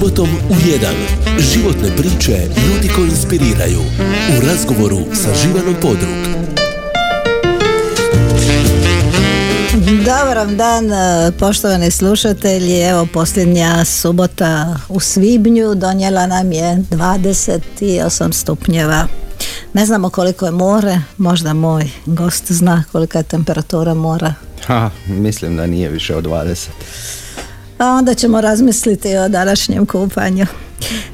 Subotom u 1. Životne priče ljudi koji inspiriraju. U razgovoru sa Živanom Podrug. Dobar vam dan, e, poštovani slušatelji. Evo, posljednja subota u Svibnju donijela nam je 28 stupnjeva. Ne znamo koliko je more, možda moj gost zna kolika je temperatura mora. Ha, mislim da nije više od 20. A onda ćemo razmisliti o današnjem kupanju.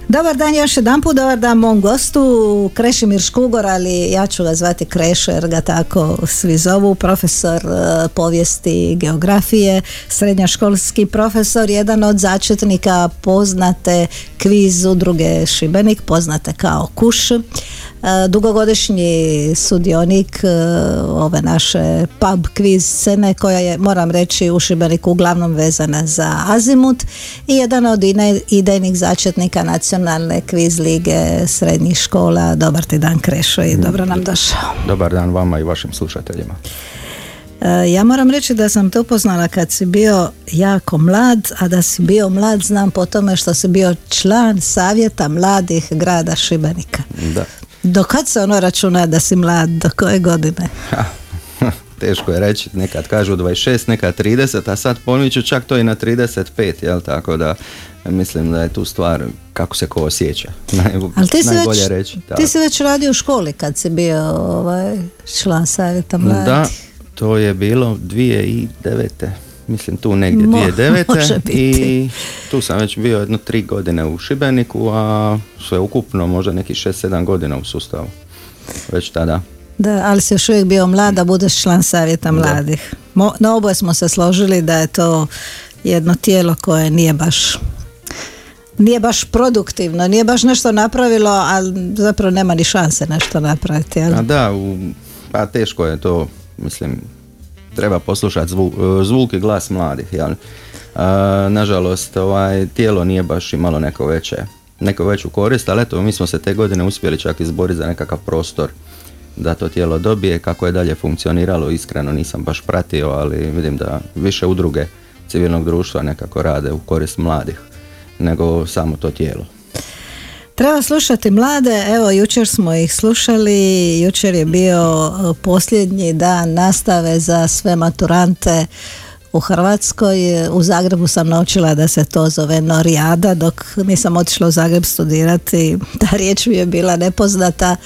Dobar dan još jedan put, dobar dan mom gostu, Krešimir Škugor, ali ja ću ga zvati Krešo jer ga tako svi zovu, profesor e, povijesti geografije, srednjoškolski profesor, jedan od začetnika poznate kviz udruge Šibenik, poznate kao Kuš. E, dugogodišnji sudionik e, ove naše pub quiz scene koja je, moram reći, u Šibeniku uglavnom vezana za Azimut i jedan od idejnih začetnika nacionalne kviz lige srednjih škola. Dobar ti dan Krešo i dobro nam došao. Dobar dan vama i vašim slušateljima. E, ja moram reći da sam te upoznala kad si bio jako mlad, a da si bio mlad znam po tome što si bio član savjeta mladih grada Šibenika. Da. Do kad se ono računa da si mlad, do koje godine? Teško je reći, nekad kažu 26, nekad 30, a sad pomiću čak to i na 35, jel tako da mislim da je tu stvar kako se ko osjeća. Ali ti si već, reći. Ti si već radio u školi kad si bio ovaj, član savjeta mladih. Da, to je bilo 2009 mislim tu negdje Mo, 2009. i tu sam već bio jedno tri godine u Šibeniku, a sve ukupno možda neki 6-7 godina u sustavu. Već tada. Da, ali si još uvijek bio mlad da budeš član savjeta mladih. Mo, na oboje smo se složili da je to jedno tijelo koje nije baš nije baš produktivno, nije baš nešto napravilo, ali zapravo nema ni šanse nešto napraviti. A da, u, pa teško je to, mislim, treba poslušati zvuk, e, zvuk i glas mladih. Jel? nažalost, ovaj, tijelo nije baš imalo neko veće, neko veću korist, ali eto, mi smo se te godine uspjeli čak izboriti za nekakav prostor da to tijelo dobije, kako je dalje funkcioniralo, iskreno nisam baš pratio, ali vidim da više udruge civilnog društva nekako rade u korist mladih nego samo to tijelo. Treba slušati mlade, evo jučer smo ih slušali, jučer je bio posljednji dan nastave za sve maturante u Hrvatskoj. U Zagrebu sam naučila da se to zove Norijada, dok nisam otišla u Zagreb studirati, ta riječ mi je bila nepoznata.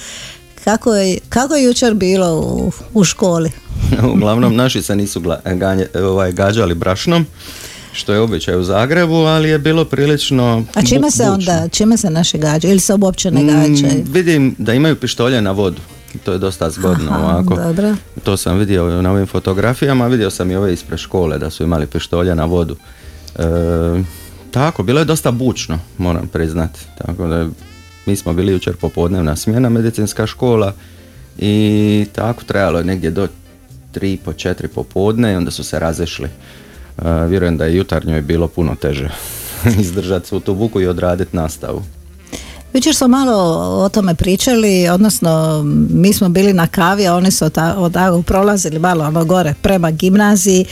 Kako je, kako je jučer bilo u, u školi? Uglavnom naši se nisu ganje, ovaj, gađali brašnom što je običaj u Zagrebu, ali je bilo prilično A čime se onda, čime se naši gađaju ili se uopće ne mm, gađaju? vidim da imaju pištolje na vodu. To je dosta zgodno Aha, ovako. Dobro. To sam vidio na ovim fotografijama, vidio sam i ove ispred škole da su imali pištolje na vodu. E, tako, bilo je dosta bučno, moram priznati. Tako da mi smo bili jučer popodnevna smjena medicinska škola i tako trebalo je negdje do tri po četiri popodne i onda su se razešli vjerujem da je jutarnjoj bilo puno teže izdržati svu tu buku i odraditi nastavu. Jučer smo malo o tome pričali, odnosno mi smo bili na kavi, a oni su od prolazili malo ono gore prema gimnaziji.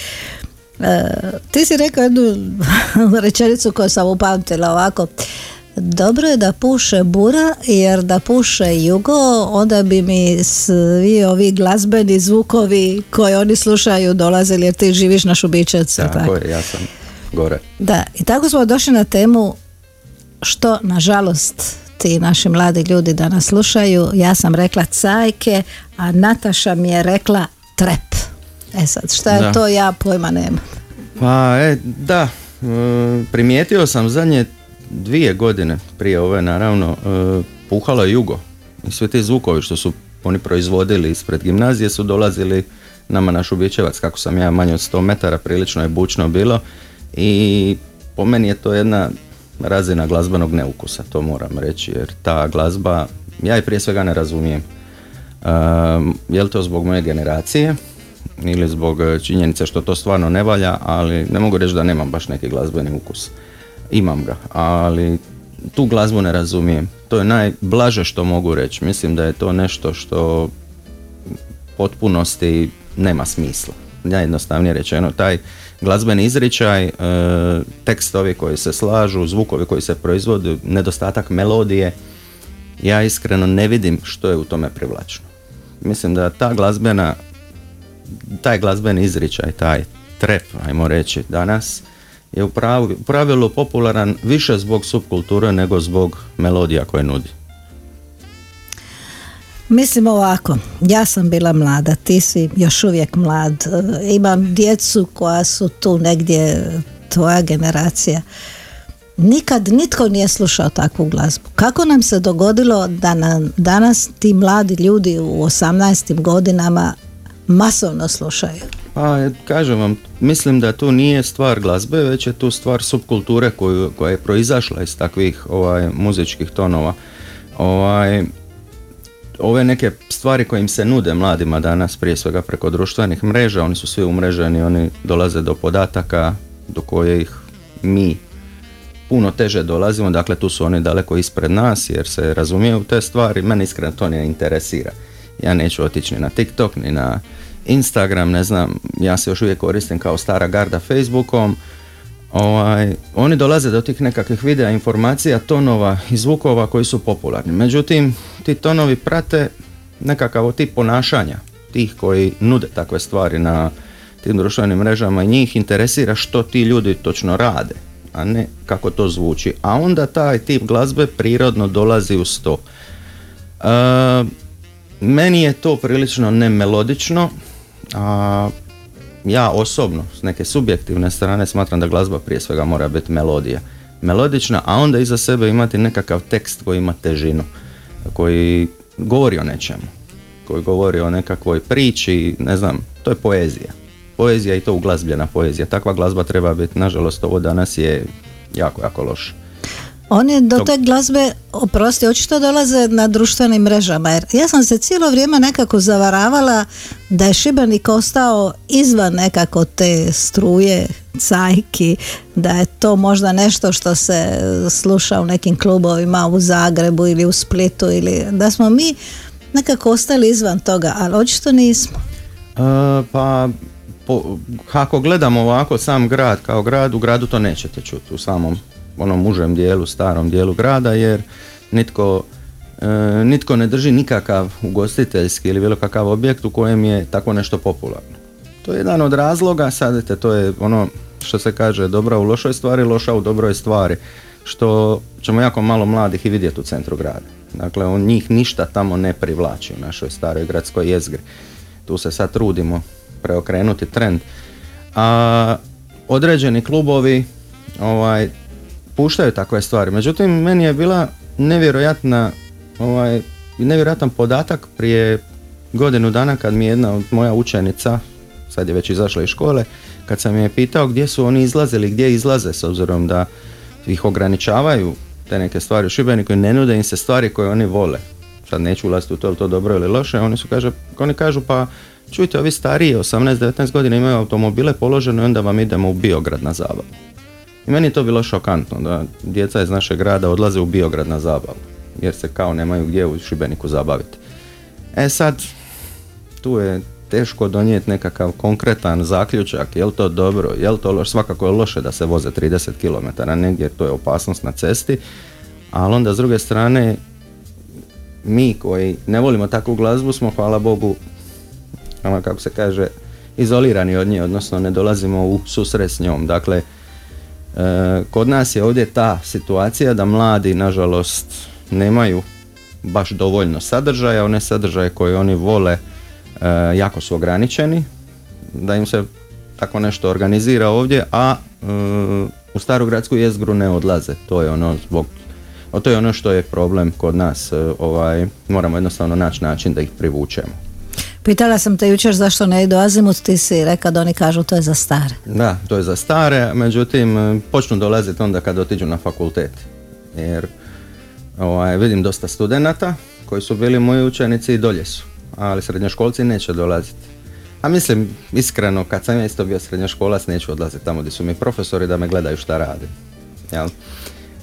E, ti si rekao jednu rečenicu koju sam upamtila ovako. Dobro je da puše bura jer da puše jugo onda bi mi svi ovi glazbeni zvukovi koje oni slušaju dolazili jer ti živiš na Šubičevcu. Tako, tako je, ja sam gore. Da, i tako smo došli na temu što nažalost ti naši mladi ljudi danas slušaju. Ja sam rekla cajke, a Nataša mi je rekla trep. E sad, šta je to, ja pojma nema. Pa, e, da, e, primijetio sam zadnje dvije godine prije ove naravno e, puhalo je jugo. I svi ti zvukovi što su oni proizvodili ispred gimnazije su dolazili nama na Šubićevac kako sam ja manje od 100 metara prilično je bučno bilo. I po meni je to jedna razina glazbenog neukusa to moram reći jer ta glazba ja je prije svega ne razumijem. Um, je li to zbog moje generacije ili zbog činjenice što to stvarno ne valja ali ne mogu reći da nemam baš neki glazbeni ukus imam ga, ali tu glazbu ne razumijem. To je najblaže što mogu reći. Mislim da je to nešto što potpunosti nema smisla. najjednostavnije rečeno, taj glazbeni izričaj, e, tekstovi koji se slažu, zvukovi koji se proizvode, nedostatak melodije, ja iskreno ne vidim što je u tome privlačno. Mislim da ta glazbena, taj glazbeni izričaj, taj trep, ajmo reći, danas je u, pravilu popularan više zbog subkulture nego zbog melodija koje nudi. Mislim ovako, ja sam bila mlada, ti si još uvijek mlad, e, imam djecu koja su tu negdje tvoja generacija. Nikad nitko nije slušao takvu glazbu. Kako nam se dogodilo da nam danas ti mladi ljudi u 18. godinama masovno slušaju? Pa, kažem vam, mislim da tu nije stvar glazbe, već je tu stvar subkulture koju, koja je proizašla iz takvih ovaj, muzičkih tonova. Ovaj, ove neke stvari koje im se nude mladima danas, prije svega preko društvenih mreža, oni su svi umreženi, oni dolaze do podataka do kojih mi puno teže dolazimo, dakle tu su oni daleko ispred nas jer se razumiju te stvari, mene iskreno to ne interesira. Ja neću otići ni na TikTok, ni na Instagram, ne znam, ja se još uvijek koristim kao stara garda Facebookom, ovaj, oni dolaze do tih nekakvih videa, informacija, tonova i zvukova koji su popularni. Međutim, ti tonovi prate nekakav tip ponašanja tih koji nude takve stvari na tim društvenim mrežama i njih interesira što ti ljudi točno rade, a ne kako to zvuči. A onda taj tip glazbe prirodno dolazi u sto. E, meni je to prilično nemelodično, a ja osobno s neke subjektivne strane smatram da glazba prije svega mora biti melodija. Melodična, a onda iza sebe imati nekakav tekst koji ima težinu, koji govori o nečemu, koji govori o nekakvoj priči, ne znam, to je poezija. Poezija i to uglazbljena poezija. Takva glazba treba biti, nažalost, ovo danas je jako, jako loše. Oni do te glazbe, oprosti, očito dolaze na društvenim mrežama. Jer ja sam se cijelo vrijeme nekako zavaravala da je Šibenik ostao izvan nekako te struje, cajki, da je to možda nešto što se sluša u nekim klubovima u Zagrebu ili u Splitu ili da smo mi nekako ostali izvan toga, ali očito nismo. E, pa ako gledamo ovako sam grad kao grad, u gradu to nećete čuti u samom onom užem dijelu, starom dijelu grada jer nitko, e, nitko ne drži nikakav ugostiteljski ili bilo kakav objekt u kojem je tako nešto popularno. To je jedan od razloga, sadite, to je ono što se kaže dobra u lošoj stvari, loša u dobroj stvari, što ćemo jako malo mladih i vidjeti u centru grada. Dakle, on njih ništa tamo ne privlači u našoj staroj gradskoj jezgri. Tu se sad trudimo preokrenuti trend. A određeni klubovi ovaj, puštaju takve stvari. Međutim, meni je bila nevjerojatna ovaj, nevjerojatan podatak prije godinu dana kad mi je jedna od moja učenica, sad je već izašla iz škole, kad sam je pitao gdje su oni izlazili, gdje izlaze s obzirom da ih ograničavaju te neke stvari u Šibeniku i ne nude im se stvari koje oni vole. Sad neću ulaziti u to, to dobro ili loše, oni su kaže, oni kažu pa čujte, ovi stariji 18-19 godina imaju automobile položene i onda vam idemo u Biograd na zabavu. I meni je to bilo šokantno da djeca iz našeg grada odlaze u Biograd na zabavu jer se kao nemaju gdje u Šibeniku zabaviti. E sad, tu je teško donijeti nekakav konkretan zaključak, je li to dobro, je li to loše, svakako je loše da se voze 30 km negdje, to je opasnost na cesti, ali onda s druge strane mi koji ne volimo takvu glazbu smo, hvala Bogu, kako se kaže, izolirani od nje, odnosno ne dolazimo u susret s njom. Dakle, kod nas je ovdje ta situacija da mladi nažalost nemaju baš dovoljno sadržaja, one sadržaje koje oni vole e, jako su ograničeni, da im se tako nešto organizira ovdje, a e, u staru gradsku jezgru ne odlaze. To je ono zbog to je ono što je problem kod nas. Ovaj, moramo jednostavno naći način da ih privučemo. Pitala sam te jučer zašto ne idu azimut, ti si rekao da oni kažu to je za stare. Da, to je za stare, međutim počnu dolaziti onda kad otiđu na fakultet. Jer ovaj, vidim dosta studenata koji su bili moji učenici i dolje su, ali srednjoškolci neće dolaziti. A mislim, iskreno, kad sam ja isto bio srednjoškolac, neću odlaziti tamo gdje su mi profesori da me gledaju šta radi. Jel?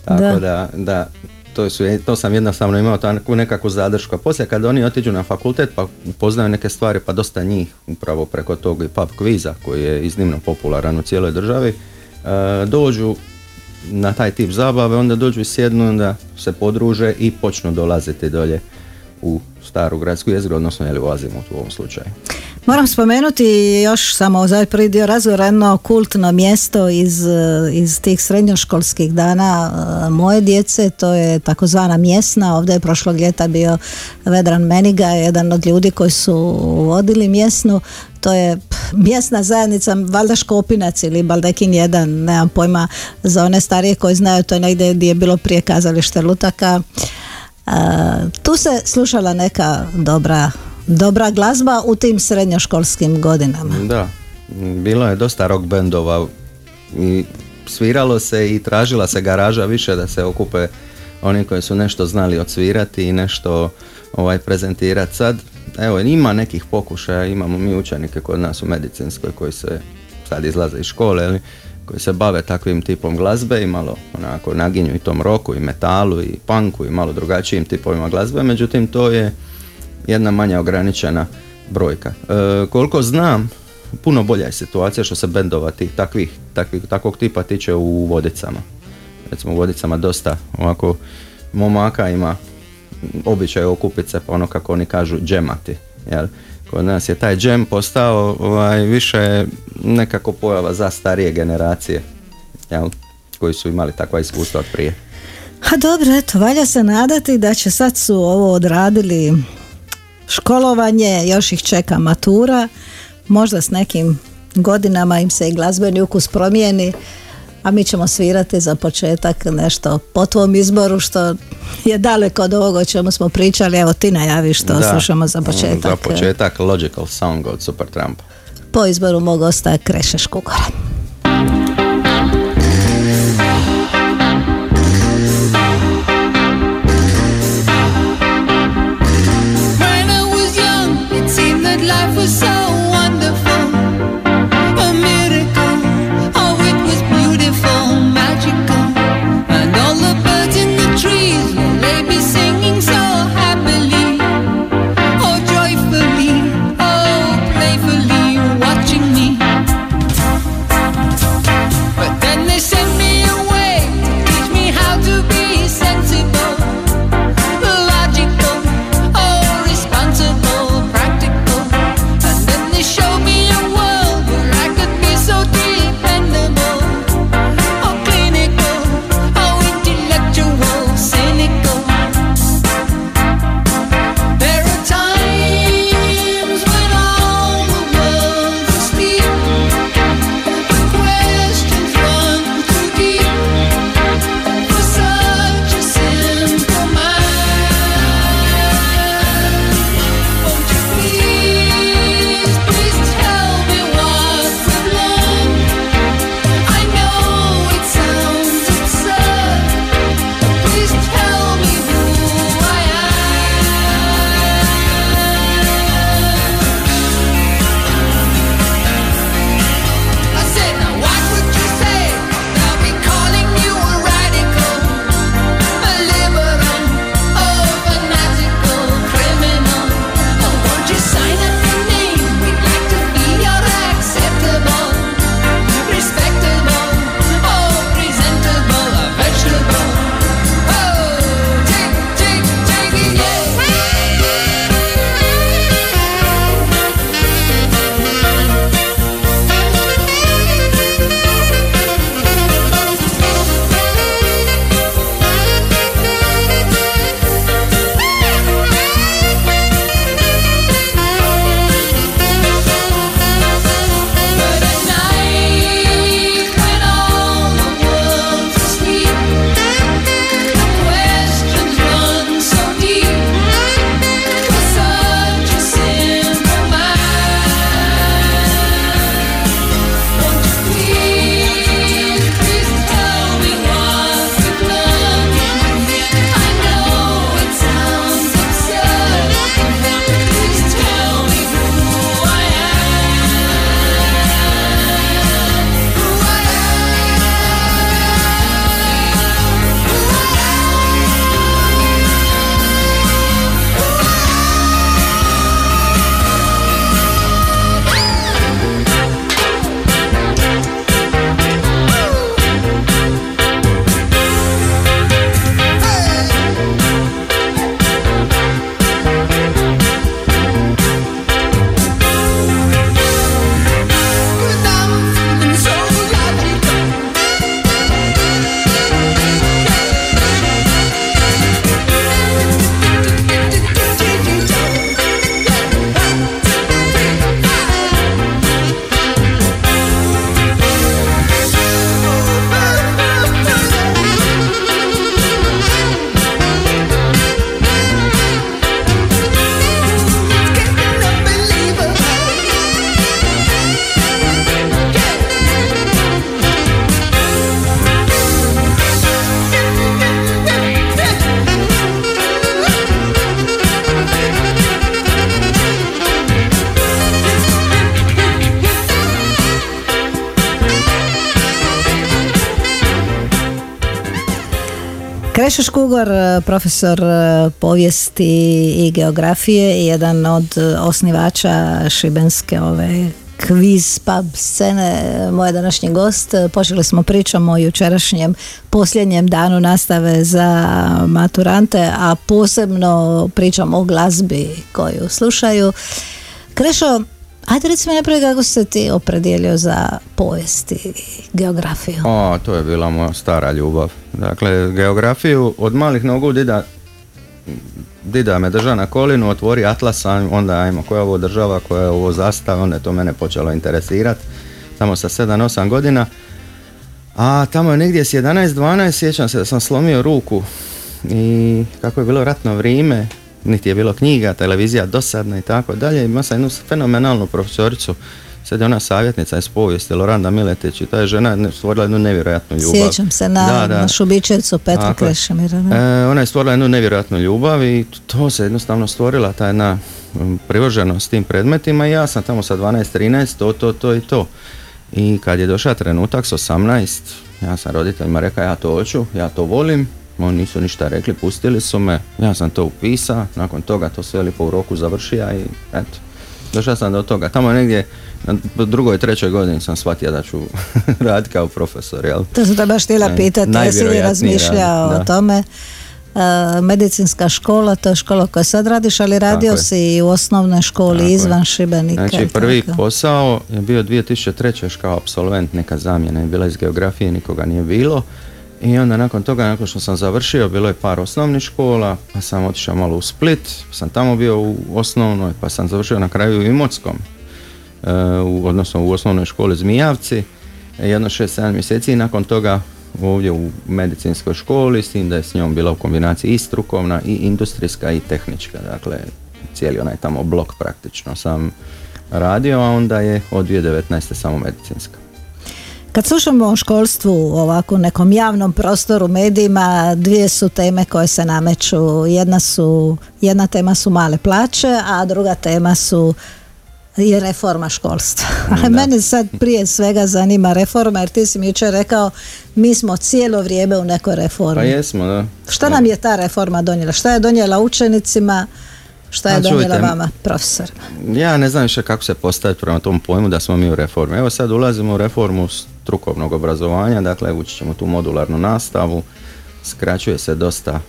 Tako da, da to, su, to sam jednostavno imao takvu nekakvu zadršku. A poslije kad oni otiđu na fakultet pa upoznaju neke stvari, pa dosta njih upravo preko tog i pub kviza koji je iznimno popularan u cijeloj državi, e, dođu na taj tip zabave, onda dođu i sjednu, onda se podruže i počnu dolaziti dolje u staru gradsku jezgru, odnosno ili u Azimut u ovom slučaju. Moram spomenuti još samo za ovaj prvi dio razgovora jedno kultno mjesto iz, iz tih srednjoškolskih dana e, moje djece, to je takozvana mjesna, ovdje je prošlog ljeta bio Vedran Meniga, jedan od ljudi koji su vodili mjesnu, to je mjesna zajednica, valjda Škopinac ili Baldekin jedan, nemam pojma za one starije koji znaju, to je negdje gdje je bilo prije kazalište Lutaka. E, tu se slušala neka dobra dobra glazba u tim srednjoškolskim godinama. Da, bilo je dosta rock bendova i sviralo se i tražila se garaža više da se okupe oni koji su nešto znali odsvirati i nešto ovaj prezentirati sad. Evo, ima nekih pokušaja, imamo mi učenike kod nas u medicinskoj koji se sad izlaze iz škole, ali koji se bave takvim tipom glazbe i malo onako naginju i tom roku i metalu i punku i malo drugačijim tipovima glazbe, međutim to je jedna manja ograničena brojka. E, koliko znam, puno bolja je situacija što se bendova tih takvih, takvih, takvog tipa tiče u Vodicama. Recimo u Vodicama dosta ovako momaka ima običaj okupiti se pa ono kako oni kažu džemati. Jel? Kod nas je taj džem postao ovaj, više nekako pojava za starije generacije jel? koji su imali takva iskustva od prije. A dobro, eto, valja se nadati da će sad su ovo odradili školovanje, još ih čeka matura, možda s nekim godinama im se i glazbeni ukus promijeni, a mi ćemo svirati za početak nešto po tvom izboru što je daleko od ovoga o čemu smo pričali, evo ti najavi što slušamo za početak. Za početak Logical Song od Supertramp. Po izboru mog ostaje Kreše Škugora. Krešo Škugor, profesor povijesti i geografije jedan od osnivača šibenske ove kviz pub scene moj današnji gost. Počeli smo pričom o jučerašnjem posljednjem danu nastave za maturante, a posebno pričam o glazbi koju slušaju. Krešo, Ajde recimo najprije kako se ti opredijelio za povijest i geografiju. O, to je bila moja stara ljubav. Dakle, geografiju od malih nogu dida, dida me drža na kolinu, otvori atlas, onda ajmo, koja je ovo država, koja je ovo zastava, onda je to mene počelo interesirati. Tamo sa 7-8 godina. A tamo je negdje s 11-12, sjećam se da sam slomio ruku i kako je bilo ratno vrijeme, niti je bilo knjiga, televizija dosadna i tako dalje. Ima sam jednu fenomenalnu profesoricu, sad je ona savjetnica iz povijesti, Loranda Miletić i ta je žena stvorila jednu nevjerojatnu ljubav. Sjećam se na, da, da. na Petra Krešemira. E, ona je stvorila jednu nevjerojatnu ljubav i to se jednostavno stvorila, ta jedna privoženost s tim predmetima i ja sam tamo sa 12-13, to, to, to i to. I kad je došao trenutak s 18, ja sam roditeljima rekao ja to hoću, ja to volim oni nisu ništa rekli, pustili su me, ja sam to upisao, nakon toga to sve lipo u roku završio i eto, došao sam do toga. Tamo negdje na drugoj, trećoj godini sam shvatio da ću raditi kao profesor, jel? To sam te baš htjela pitati, jesi li razmišljao o tome? E, medicinska škola, to je škola koju sad radiš, ali radio si i u osnovnoj školi izvan Šibenika. Znači prvi posao je bio 2003. kao absolvent, neka zamjena je bila iz geografije, nikoga nije bilo. I onda nakon toga, nakon što sam završio, bilo je par osnovnih škola, pa sam otišao malo u Split, pa sam tamo bio u osnovnoj, pa sam završio na kraju u Imotskom, e, u, odnosno u osnovnoj školi Zmijavci, e, jedno 6-7 mjeseci i nakon toga ovdje u medicinskoj školi, s tim da je s njom bila u kombinaciji i strukovna, i industrijska, i tehnička, dakle cijeli onaj tamo blok praktično sam radio, a onda je od 2019. samo medicinska. Kad slušamo o školstvu ovako nekom javnom prostoru, medijima, dvije su teme koje se nameću. Jedna, su, jedna tema su male plaće, a druga tema su je reforma školstva. Ali mene sad prije svega zanima reforma, jer ti si mi jučer rekao mi smo cijelo vrijeme u nekoj reformi. Pa jesmo, da. Šta nam je ta reforma donijela? Šta je donijela učenicima? Šta je donijela vama, profesor? Ja ne znam više kako se postaviti prema tom pojmu da smo mi u reformi. Evo sad ulazimo u reformu strukovnog obrazovanja, dakle učit ćemo tu modularnu nastavu, skraćuje se dosta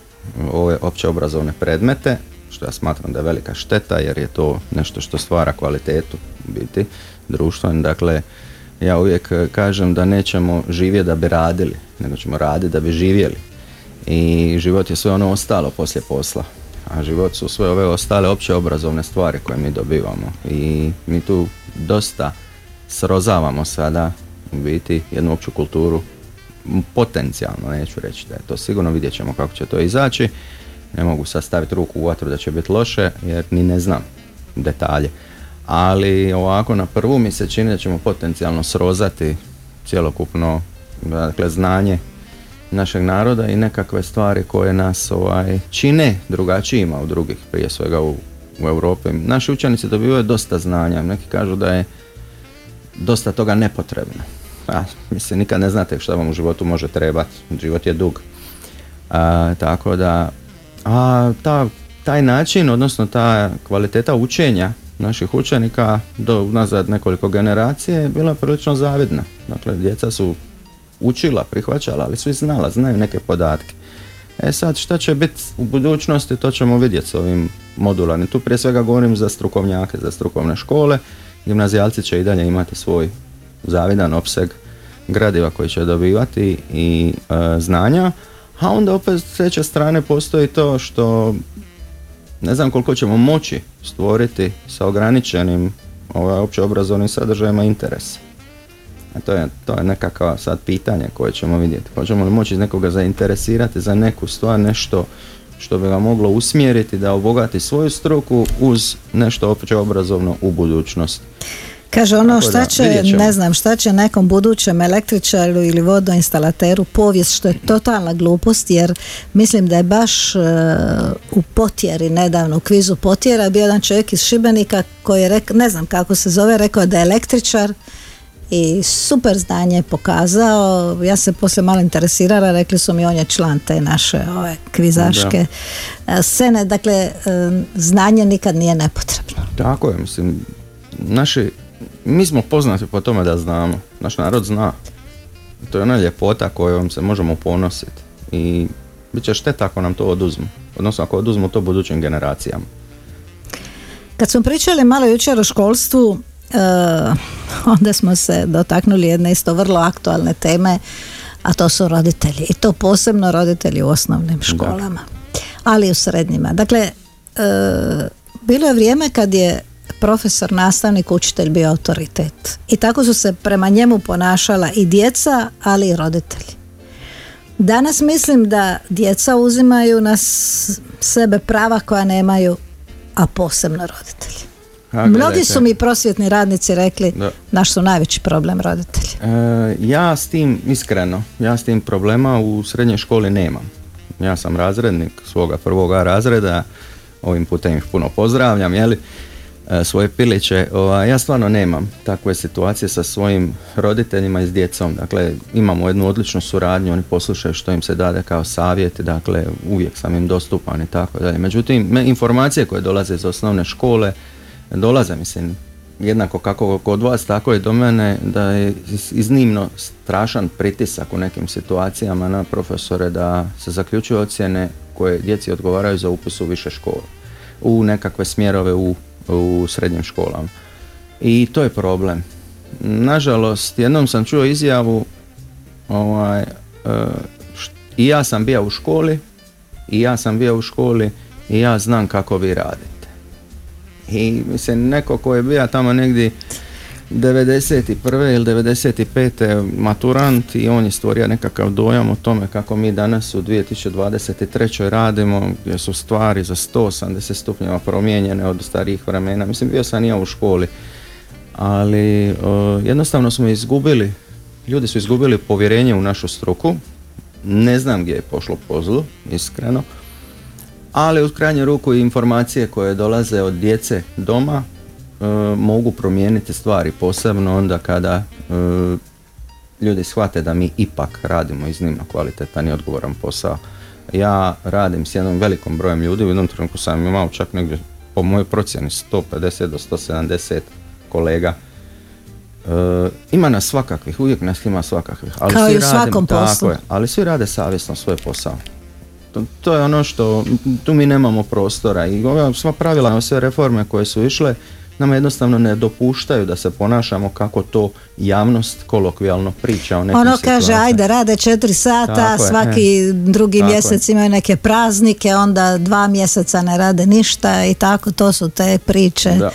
ove opće obrazovne predmete, što ja smatram da je velika šteta jer je to nešto što stvara kvalitetu biti društva. Dakle, ja uvijek kažem da nećemo živjeti da bi radili, nego ćemo raditi da bi živjeli. I život je sve ono ostalo poslije posla a život su sve ove ostale opće obrazovne stvari koje mi dobivamo i mi tu dosta srozavamo sada u biti jednu opću kulturu potencijalno, neću reći da je to sigurno, vidjet ćemo kako će to izaći. Ne mogu sad staviti ruku u vatru da će biti loše jer ni ne znam detalje. Ali ovako na prvu mi se čini da ćemo potencijalno srozati cjelokupno dakle, znanje našeg naroda i nekakve stvari koje nas ovaj, čine drugačijima od drugih, prije svega u, u Europi. Naši učenici dobivaju dosta znanja, neki kažu da je dosta toga nepotrebno. A, mislim, nikad ne znate što vam u životu može trebati, život je dug. A, tako da, a ta, taj način, odnosno ta kvaliteta učenja naših učenika do nazad nekoliko generacije je bila prilično zavidna. Dakle, djeca su učila, prihvaćala, ali su i znala, znaju neke podatke. E sad, šta će biti u budućnosti, to ćemo vidjeti s ovim modularnim. Tu prije svega govorim za strukovnjake, za strukovne škole. Gimnazijalci će i dalje imati svoj zavidan opseg gradiva koji će dobivati i e, znanja, a onda opet s treće strane postoji to što ne znam koliko ćemo moći stvoriti sa ograničenim ovaj, opće obrazovnim sadržajima interesa. A to je, to je nekakva sad pitanje koje ćemo vidjeti. Hoćemo li moći nekoga zainteresirati za neku stvar, nešto što bi ga moglo usmjeriti da obogati svoju struku uz nešto opće obrazovno u budućnosti. Kaže ono šta će, ne znam, šta će nekom budućem električaru ili vodoinstalateru povijest što je totalna glupost jer mislim da je baš uh, u potjeri nedavno u kvizu potjera bio jedan čovjek iz Šibenika koji je rekao, ne znam kako se zove, rekao da je električar i super znanje je pokazao. Ja se poslije malo interesirala, rekli su mi on je član te naše ove kvizaške e, scene. Dakle, e, znanje nikad nije nepotrebno. Tako je, mislim, naši, mi smo poznati po tome da znamo. Naš narod zna. To je ona ljepota kojom se možemo ponositi. I bit će šteta ako nam to oduzmu. Odnosno ako oduzmu to budućim generacijama. Kad smo pričali malo jučer o školstvu, onda smo se dotaknuli jedne isto vrlo aktualne teme, a to su roditelji. I to posebno roditelji u osnovnim školama, ali i u srednjima. Dakle, e, bilo je vrijeme kad je profesor, nastavnik, učitelj bio autoritet. I tako su se prema njemu ponašala i djeca, ali i roditelji. Danas mislim da djeca uzimaju na sebe prava koja nemaju, a posebno roditelji. Mnogi su mi prosvjetni radnici rekli da. naš su najveći problem roditelji. E, ja s tim, iskreno, ja s tim problema u srednjoj školi nemam. Ja sam razrednik svoga prvoga razreda, ovim putem ih puno pozdravljam, jeli? E, svoje piliće. Ja stvarno nemam takve situacije sa svojim roditeljima i s djecom. Dakle, imamo jednu odličnu suradnju, oni poslušaju što im se dade kao savjet, dakle, uvijek sam im dostupan i tako dalje. Međutim, informacije koje dolaze iz osnovne škole, dolaze, mislim, jednako kako kod vas, tako i do mene, da je iznimno strašan pritisak u nekim situacijama na profesore da se zaključuju ocjene koje djeci odgovaraju za upis u više škole, u nekakve smjerove u u srednjim školama. I to je problem. Nažalost, jednom sam čuo izjavu ovaj, e, i ja sam bio u školi i ja sam bio u školi i ja znam kako vi radite. I mislim, neko ko je bio tamo negdje 91. ili 95. maturant i on je stvorio nekakav dojam o tome kako mi danas u 2023. radimo gdje su stvari za 180 stupnjeva promijenjene od starijih vremena. Mislim, bio sam ja u školi, ali jednostavno smo izgubili, ljudi su izgubili povjerenje u našu struku. Ne znam gdje je pošlo po zlu, iskreno. Ali u krajnju ruku i informacije koje dolaze od djece doma E, mogu promijeniti stvari posebno onda kada e, ljudi shvate da mi ipak radimo iznimno kvalitetan i odgovoran posao. Ja radim s jednom velikom brojem ljudi, u jednom trenutku sam imao čak negdje po mojoj procjeni 150 do 170 kolega. E, ima nas svakakvih, uvijek nas ima svakakvih. Ali Kao i u svakom poslu. je, ali svi rade savjesno svoj posao. To, to, je ono što, tu mi nemamo prostora i ova sva pravila, sve reforme koje su išle, nama jednostavno ne dopuštaju da se ponašamo kako to javnost kolokvijalno priča o nekim Ono kaže, ajde, rade četiri sata, svaki drugi mjesec imaju neke praznike, onda dva mjeseca ne rade ništa i tako, to su te priče. Da.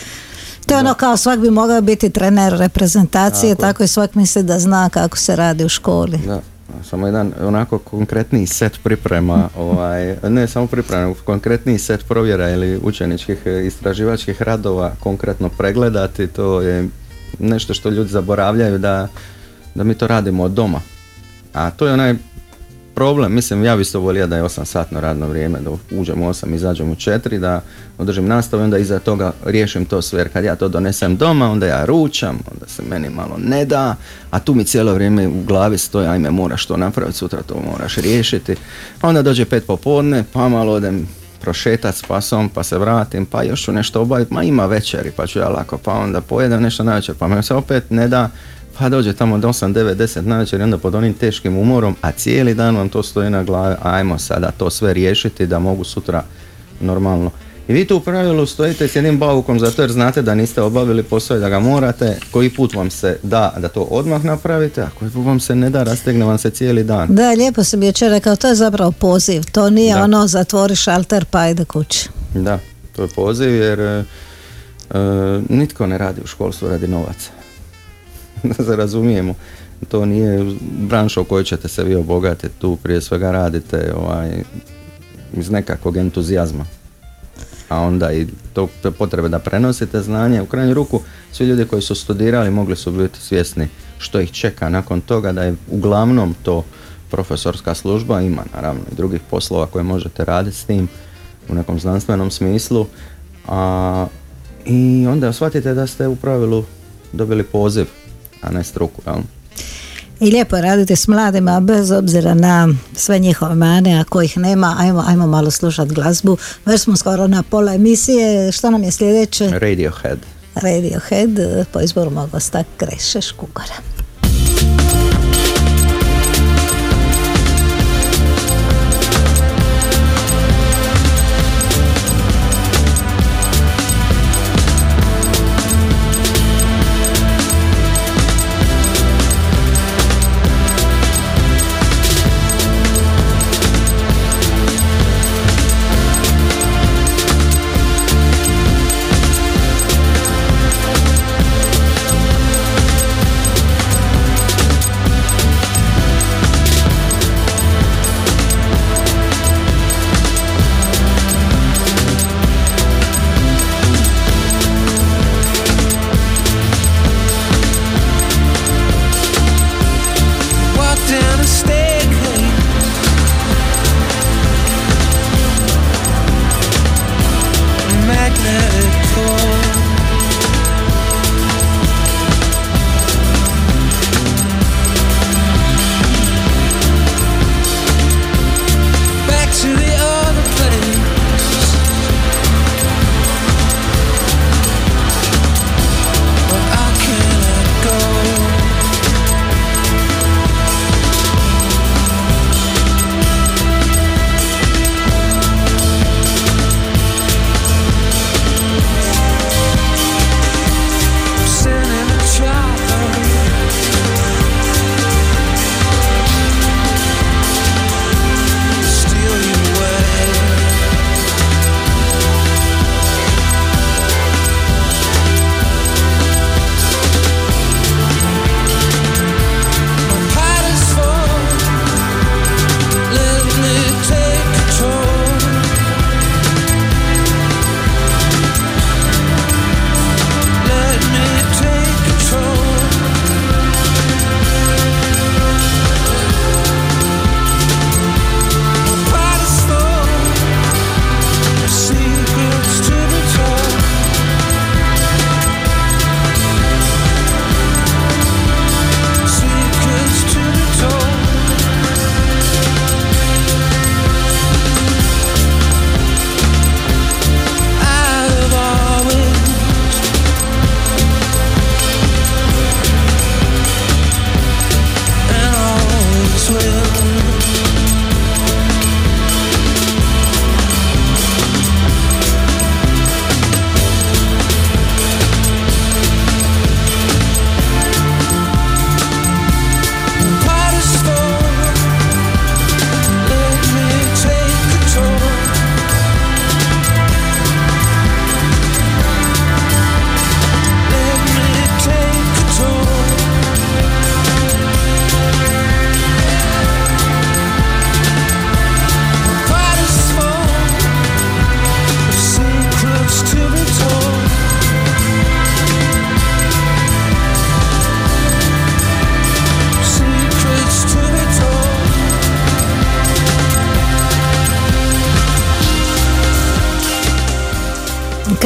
To je ono kao svak bi mogao biti trener reprezentacije, tako, tako i svak misli da zna kako se radi u školi. Da samo jedan onako konkretniji set priprema, ovaj, ne samo priprema, konkretniji set provjera ili učeničkih e, istraživačkih radova konkretno pregledati, to je nešto što ljudi zaboravljaju da, da mi to radimo od doma. A to je onaj problem, mislim ja bi isto volio da je 8 satno radno vrijeme, da uđem u 8, izađem u 4, da održim nastavu i onda iza toga riješim to sve, jer kad ja to donesem doma, onda ja ručam, onda se meni malo ne da, a tu mi cijelo vrijeme u glavi stoji, ajme moraš to napraviti, sutra to moraš riješiti, pa onda dođe pet popodne, pa malo odem prošetat s pasom, pa se vratim, pa još ću nešto obaviti, ma ima večeri, pa ću ja lako, pa onda pojedem nešto na večer, pa me se opet ne da, pa dođe tamo do 8, 9, 10 navečer i onda pod onim teškim umorom, a cijeli dan vam to stoji na glavi, ajmo sada to sve riješiti da mogu sutra normalno. I vi tu u pravilu stojite s jednim baukom zato jer znate da niste obavili posao i da ga morate, koji put vam se da da to odmah napravite, a koji put vam se ne da, rastegne vam se cijeli dan. Da, lijepo sam jučer rekao, to je zapravo poziv, to nije ono zatvori šalter pa ide kući. Da, to je poziv jer e, nitko ne radi u školstvu radi novaca. da razumijemo. To nije branša u kojoj ćete se vi obogatiti, tu prije svega radite ovaj, iz nekakvog entuzijazma. A onda i to, potrebe da prenosite znanje. U krajnju ruku, svi ljudi koji su studirali mogli su biti svjesni što ih čeka nakon toga, da je uglavnom to profesorska služba, ima naravno i drugih poslova koje možete raditi s tim u nekom znanstvenom smislu. A, I onda shvatite da ste u pravilu dobili poziv a ne struku. Jel? I lijepo je raditi s mladima bez obzira na sve njihove mane, ako ih nema, ajmo, ajmo malo slušat glazbu. Već smo skoro na pola emisije, što nam je sljedeće? Radiohead. Radiohead po izboru mog gosta Kreše Škugora.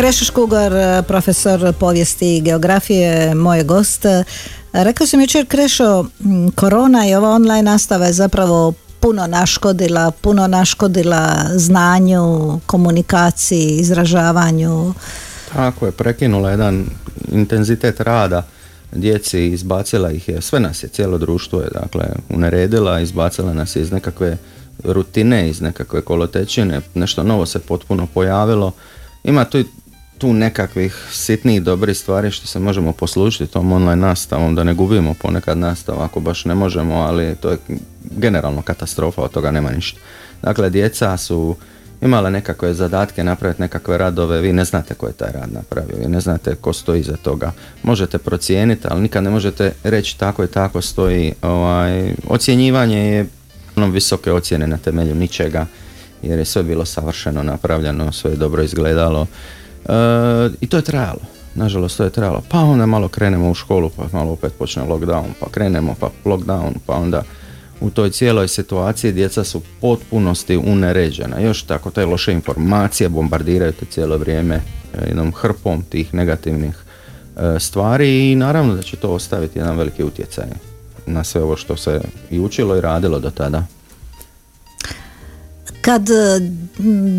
Krešo Škugar, profesor povijesti i geografije, moj gost. Rekao sam jučer Krešo, korona i ova online nastava je zapravo puno naškodila, puno naškodila znanju, komunikaciji, izražavanju. Tako je, prekinula jedan intenzitet rada djeci, izbacila ih je, sve nas je, cijelo društvo je dakle uneredila, izbacila nas je iz nekakve rutine, iz nekakve kolotečine, nešto novo se potpuno pojavilo. Ima tu tu nekakvih sitnijih dobrih stvari što se možemo poslužiti tom online nastavom, da ne gubimo ponekad nastavu ako baš ne možemo, ali to je generalno katastrofa, od toga nema ništa. Dakle, djeca su imala nekakve zadatke napraviti nekakve radove, vi ne znate ko je taj rad napravio, vi ne znate ko stoji iza toga. Možete procijeniti, ali nikad ne možete reći tako i tako stoji. Ovaj, ocjenjivanje je ono visoke ocjene na temelju ničega, jer je sve bilo savršeno napravljeno, sve je dobro izgledalo. E, I to je trajalo. Nažalost, to je trajalo. Pa onda malo krenemo u školu, pa malo opet počne lockdown, pa krenemo, pa lockdown, pa onda u toj cijeloj situaciji djeca su potpunosti uneređena. Još tako te loše informacije bombardiraju te cijelo vrijeme e, jednom hrpom tih negativnih e, stvari i naravno da će to ostaviti jedan veliki utjecaj na sve ovo što se i učilo i radilo do tada. Kad e,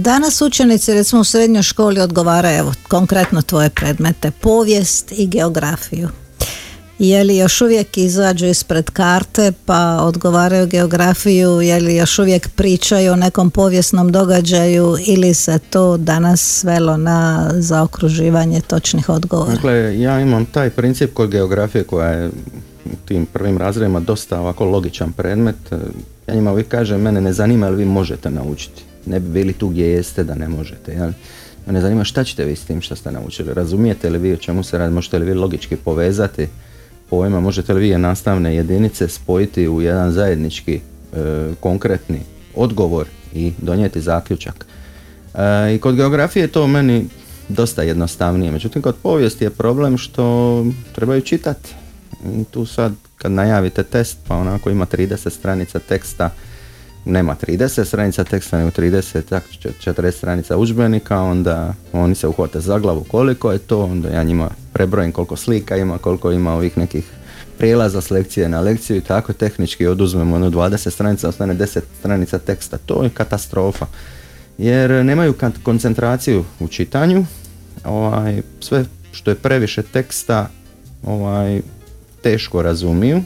danas učenici recimo u srednjoj školi odgovaraju, evo konkretno tvoje predmete, povijest i geografiju. Je li još uvijek izađu ispred karte pa odgovaraju geografiju, je li još uvijek pričaju o nekom povijesnom događaju ili se to danas svelo na zaokruživanje točnih odgovora? Dakle, ja imam taj princip kod geografije koja je u tim prvim razredima dosta ovako logičan predmet. Ja njima uvijek kažem, mene ne zanima li vi možete naučiti. Ne bi bili tu gdje jeste da ne možete. Jel? Mene zanima šta ćete vi s tim što ste naučili. Razumijete li vi o čemu se radi, možete li vi logički povezati pojma, možete li vi nastavne jedinice spojiti u jedan zajednički e, konkretni odgovor i donijeti zaključak. E, I kod geografije je to meni dosta jednostavnije, međutim kod povijesti je problem što trebaju čitati. Tu sad kad najavite test pa onako ima 30 stranica teksta, nema 30 stranica teksta, nego 30, 40 stranica udžbenika, onda oni se uhvate za glavu koliko je to, onda ja njima prebrojim koliko slika ima, koliko ima ovih nekih prijelaza s lekcije na lekciju i tako tehnički oduzmemo ono 20 stranica, ostane 10 stranica teksta. To je katastrofa. Jer nemaju koncentraciju u čitanju, ovaj, sve što je previše teksta ovaj, teško razumiju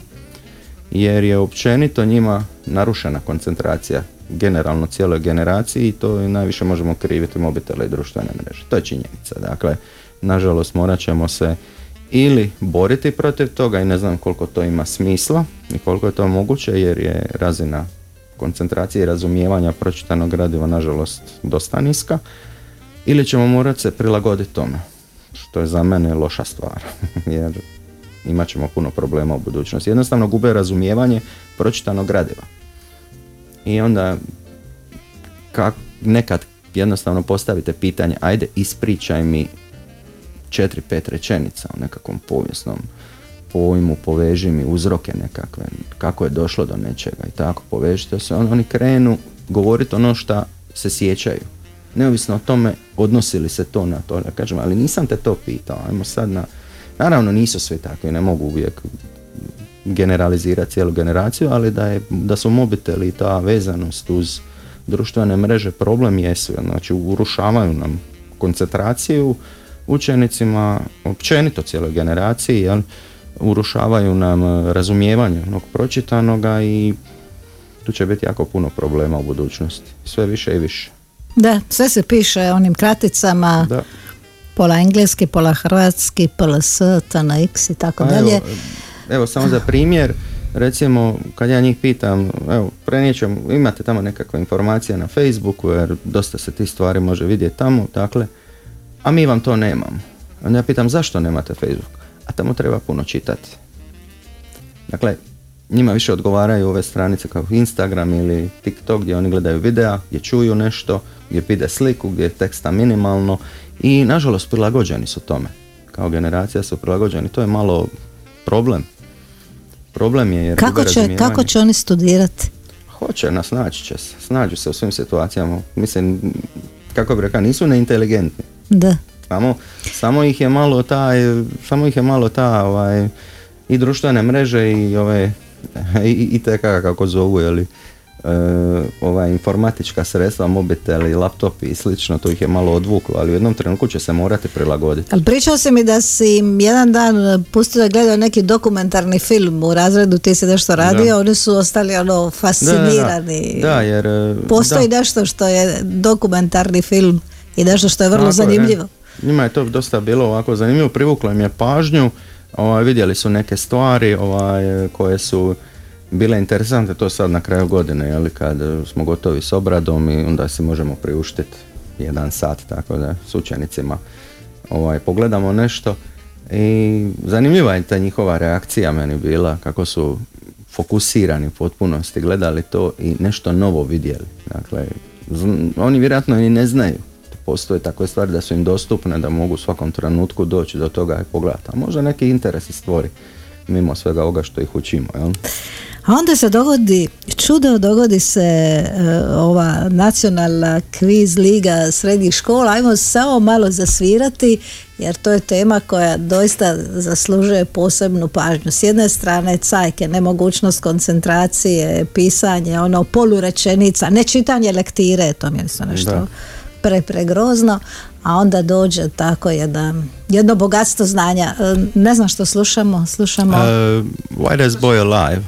jer je općenito njima narušena koncentracija generalno cijeloj generaciji i to najviše možemo kriviti mobitele i društvene mreže. To je činjenica. Dakle, nažalost morat ćemo se ili boriti protiv toga i ne znam koliko to ima smisla i koliko je to moguće jer je razina koncentracije i razumijevanja pročitanog gradiva nažalost dosta niska ili ćemo morati se prilagoditi tome što je za mene loša stvar jer imat ćemo puno problema u budućnosti. Jednostavno gube razumijevanje pročitanog gradiva. I onda kak, nekad jednostavno postavite pitanje, ajde ispričaj mi četiri, pet rečenica o nekakvom povijesnom pojmu, poveži mi uzroke nekakve, kako je došlo do nečega i tako, povežite se, oni krenu govoriti ono što se sjećaju. Neovisno o tome odnosi li se to na to, ja kažem, ali nisam te to pitao, ajmo sad na Naravno nisu svi takvi, ne mogu uvijek generalizirati cijelu generaciju, ali da, je, da su mobiteli i ta vezanost uz društvene mreže problem jesu, znači urušavaju nam koncentraciju učenicima, općenito cijeloj generaciji, jel, urušavaju nam razumijevanje onog pročitanoga i tu će biti jako puno problema u budućnosti, sve više i više. Da, sve se piše onim kraticama, da pola engleski, pola hrvatski, PLS, TNX i tako dalje. Evo, samo za primjer, recimo kad ja njih pitam, evo, prenijećem, imate tamo nekakve informacije na Facebooku jer dosta se tih stvari može vidjeti tamo, dakle, a mi vam to nemamo. Onda ja pitam zašto nemate Facebook? A tamo treba puno čitati. Dakle, njima više odgovaraju ove stranice kao Instagram ili TikTok gdje oni gledaju videa, gdje čuju nešto, gdje vide sliku, gdje je teksta minimalno i nažalost prilagođeni su tome. Kao generacija su prilagođeni. To je malo problem. Problem je jer kako će, kako će oni studirati? Hoće, nas naći će se. Snađu se u svim situacijama. Mislim, kako bi rekao, nisu neinteligentni. Da. Samo, samo ih je malo taj, samo ih je malo ta ovaj, i društvene mreže i ove i, i te kako zovu, jeli, E, ova informatička sredstva, mobiteli, laptopi i slično, to ih je malo odvuklo, ali u jednom trenutku će se morati prilagoditi. Ali pričao si mi da si jedan dan pustio da gledao neki dokumentarni film u razredu, ti si nešto radio, oni su ostali ono fascinirani. Da, jer... E, Postoji nešto što je dokumentarni film i nešto što je vrlo zanimljivo. Njima je to dosta bilo ovako zanimljivo, privuklo im je pažnju, ovaj, vidjeli su neke stvari ovaj, koje su bile interesantne to sad na kraju godine, jeli, kad smo gotovi s obradom i onda si možemo priuštiti jedan sat, tako da s učenicima ovaj, pogledamo nešto i zanimljiva je ta njihova reakcija meni bila, kako su fokusirani u potpunosti, gledali to i nešto novo vidjeli. Dakle, oni vjerojatno i ne znaju. Postoje takve stvari da su im dostupne, da mogu u svakom trenutku doći do toga i pogledati. A možda neki interes stvori mimo svega ovoga što ih učimo. Jel? A onda se dogodi čudo, dogodi se e, ova nacionalna kviz liga srednjih škola. Ajmo samo malo zasvirati jer to je tema koja doista zaslužuje posebnu pažnju. S jedne strane cajke, nemogućnost koncentracije, pisanje, ono polurečenica, ne čitanje lektire, to mi je nešto pre, pregrozno, a onda dođe tako jedan, jedno bogatstvo znanja. E, ne znam što slušamo, slušamo... Uh, why does boy alive?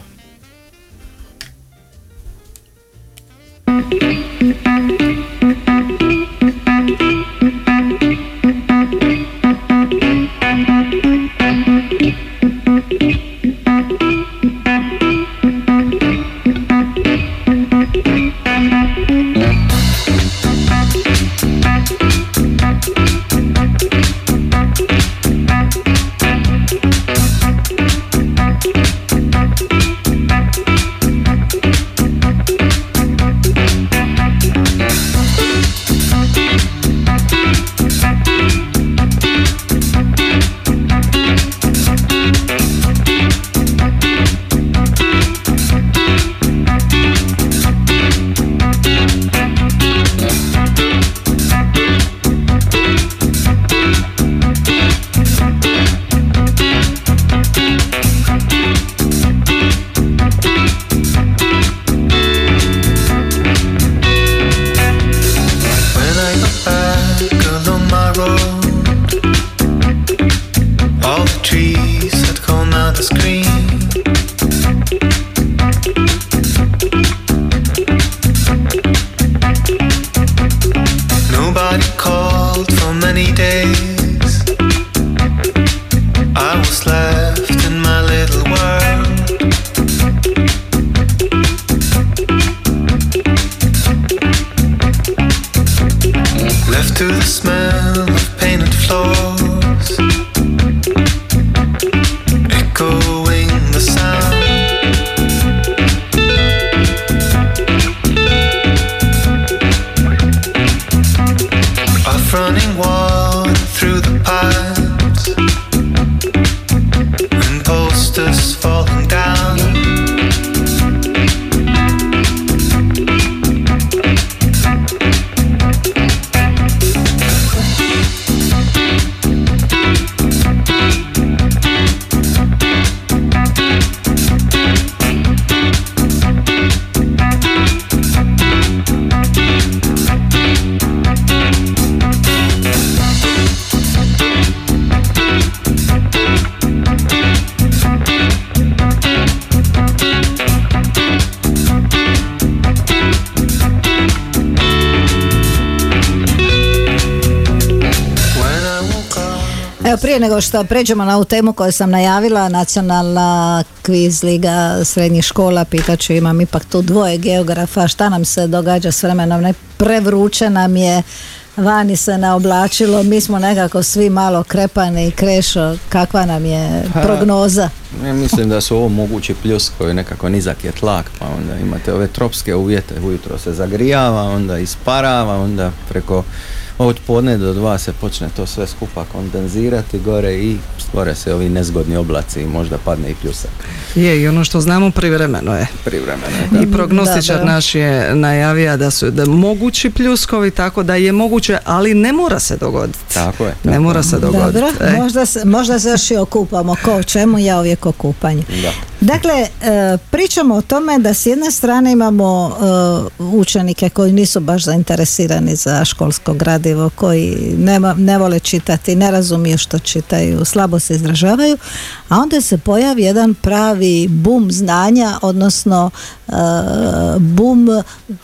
Nego što pređemo na ovu temu koju sam najavila, nacionalna kviz liga srednjih škola, pitaću imam ipak tu dvoje geografa, šta nam se događa s vremenom, ne prevruće nam je, vani se naoblačilo, mi smo nekako svi malo krepani i krešo, kakva nam je prognoza? Ja mislim da su ovo mogući pljus koji nekako nizak je tlak, pa onda imate ove tropske uvjete, ujutro se zagrijava, onda isparava, onda preko od podne do dva se počne to sve skupa kondenzirati gore i stvore se ovi nezgodni oblaci i možda padne i pljusak. Je i ono što znamo privremeno je. Privremeno je, da. I prognostičar naš je najavio da su da mogući pljuskovi tako da je moguće, ali ne mora se dogoditi. Tako je. Ne mora se dogoditi. Dobro, e. možda, se, možda se još i okupamo. Ko čemu ja uvijek o kupanju. Da. Dakle, e, pričamo o tome da s jedne strane imamo e, učenike koji nisu baš zainteresirani za školsko gradivo, koji nema, ne vole čitati, ne razumiju što čitaju, slabo se izražavaju, a onda se pojavi jedan pravi bum znanja, odnosno e, bum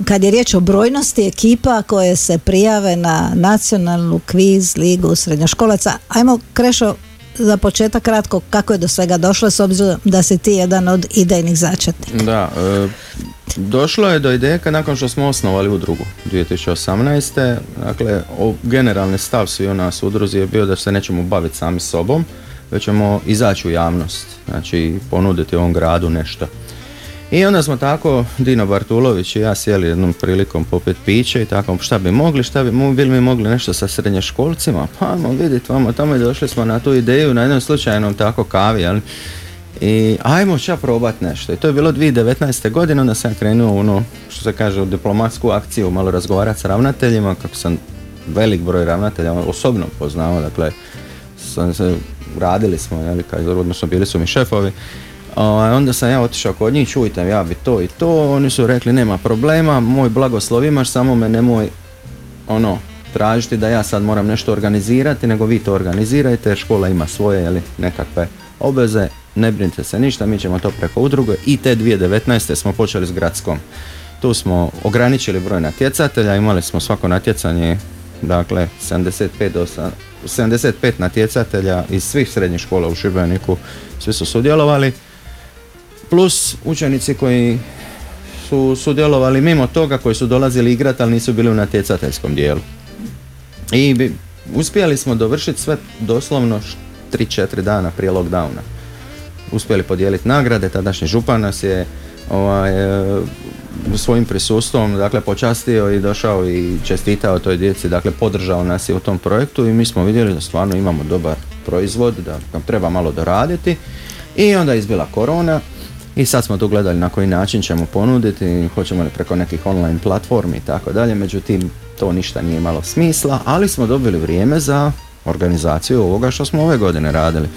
kad je riječ o brojnosti ekipa koje se prijave na nacionalnu kviz ligu srednjoškolaca. Ajmo Krešo za početak kratko kako je do svega došlo s obzirom da si ti jedan od idejnih začetnika. Da, e, došlo je do ideje nakon što smo osnovali udrugu 2018. Dakle, o, generalni stav svi u nas udruzi je bio da se nećemo baviti sami sobom, već ćemo izaći u javnost, znači ponuditi ovom gradu nešto. I onda smo tako, Dino Bartulović i ja sjeli jednom prilikom popet piće i tako, šta bi mogli, šta bi, mi mogli nešto sa srednjoškolcima, pa ajmo vidjeti, vamo tamo i došli smo na tu ideju na jednom slučajnom tako kavi, ali I ajmo ča probat nešto. I to je bilo 2019. godine, onda sam krenuo ono, što se kaže, u diplomatsku akciju, malo razgovarati s ravnateljima, kako sam velik broj ravnatelja osobno poznao, dakle, sam se, radili smo, jel, odnosno bili su mi šefovi, onda sam ja otišao kod njih, čujte, ja bi to i to, oni su rekli nema problema, moj blagoslov imaš, samo me nemoj ono, tražiti da ja sad moram nešto organizirati, nego vi to organizirajte, škola ima svoje jeli, nekakve obveze, ne brinite se ništa, mi ćemo to preko udruge i te 2019. smo počeli s gradskom. Tu smo ograničili broj natjecatelja, imali smo svako natjecanje, dakle 75 do 75 natjecatelja iz svih srednjih škola u Šibeniku, svi su sudjelovali, plus učenici koji su sudjelovali mimo toga, koji su dolazili igrati, ali nisu bili u natjecateljskom dijelu. I bi, uspjeli smo dovršiti sve doslovno 3-4 dana prije lockdowna. Uspjeli podijeliti nagrade, tadašnji župan nas je ovaj, svojim prisustvom dakle, počastio i došao i čestitao toj djeci, dakle podržao nas je u tom projektu i mi smo vidjeli da stvarno imamo dobar proizvod, da nam treba malo doraditi i onda je izbila korona i sad smo tu gledali na koji način ćemo ponuditi, hoćemo li preko nekih online platformi i tako dalje, međutim to ništa nije imalo smisla, ali smo dobili vrijeme za organizaciju ovoga što smo ove godine radili.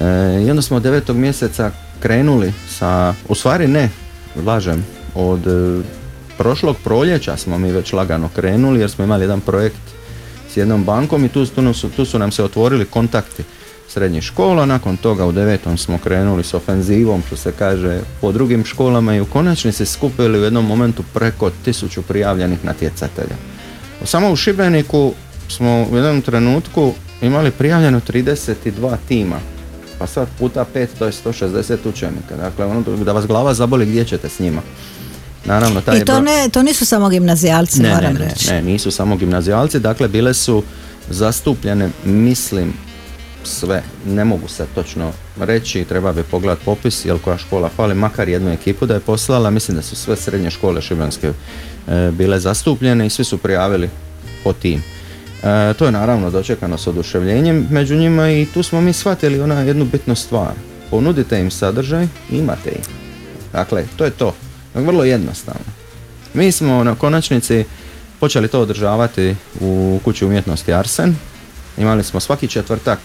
E, I onda smo devetog mjeseca krenuli sa, u stvari ne, lažem, od e, prošlog proljeća smo mi već lagano krenuli jer smo imali jedan projekt s jednom bankom i tu, tu, su, tu su nam se otvorili kontakti srednjih škola, nakon toga u devetom smo krenuli s ofenzivom, što se kaže, po drugim školama i u konačnici skupili u jednom momentu preko tisuću prijavljenih natjecatelja. Samo u Šibeniku smo u jednom trenutku imali prijavljeno 32 tima, pa sad puta 5 to je 160 učenika. Dakle, ono da vas glava zaboli gdje ćete s njima. Naravno, taj I to, ne, to nisu samo gimnazijalci, ne, moram ne, reći. Ne, nisu samo gimnazijalci, dakle bile su zastupljene, mislim, sve. Ne mogu se točno reći, treba bi pogledati popis, jel koja škola fali, makar jednu ekipu da je poslala, mislim da su sve srednje škole šibenske e, bile zastupljene i svi su prijavili po tim. E, to je naravno dočekano s oduševljenjem među njima i tu smo mi shvatili ona jednu bitnu stvar. Ponudite im sadržaj, imate ih. Dakle, to je to. Vrlo jednostavno. Mi smo na konačnici počeli to održavati u kući umjetnosti Arsen. Imali smo svaki četvrtak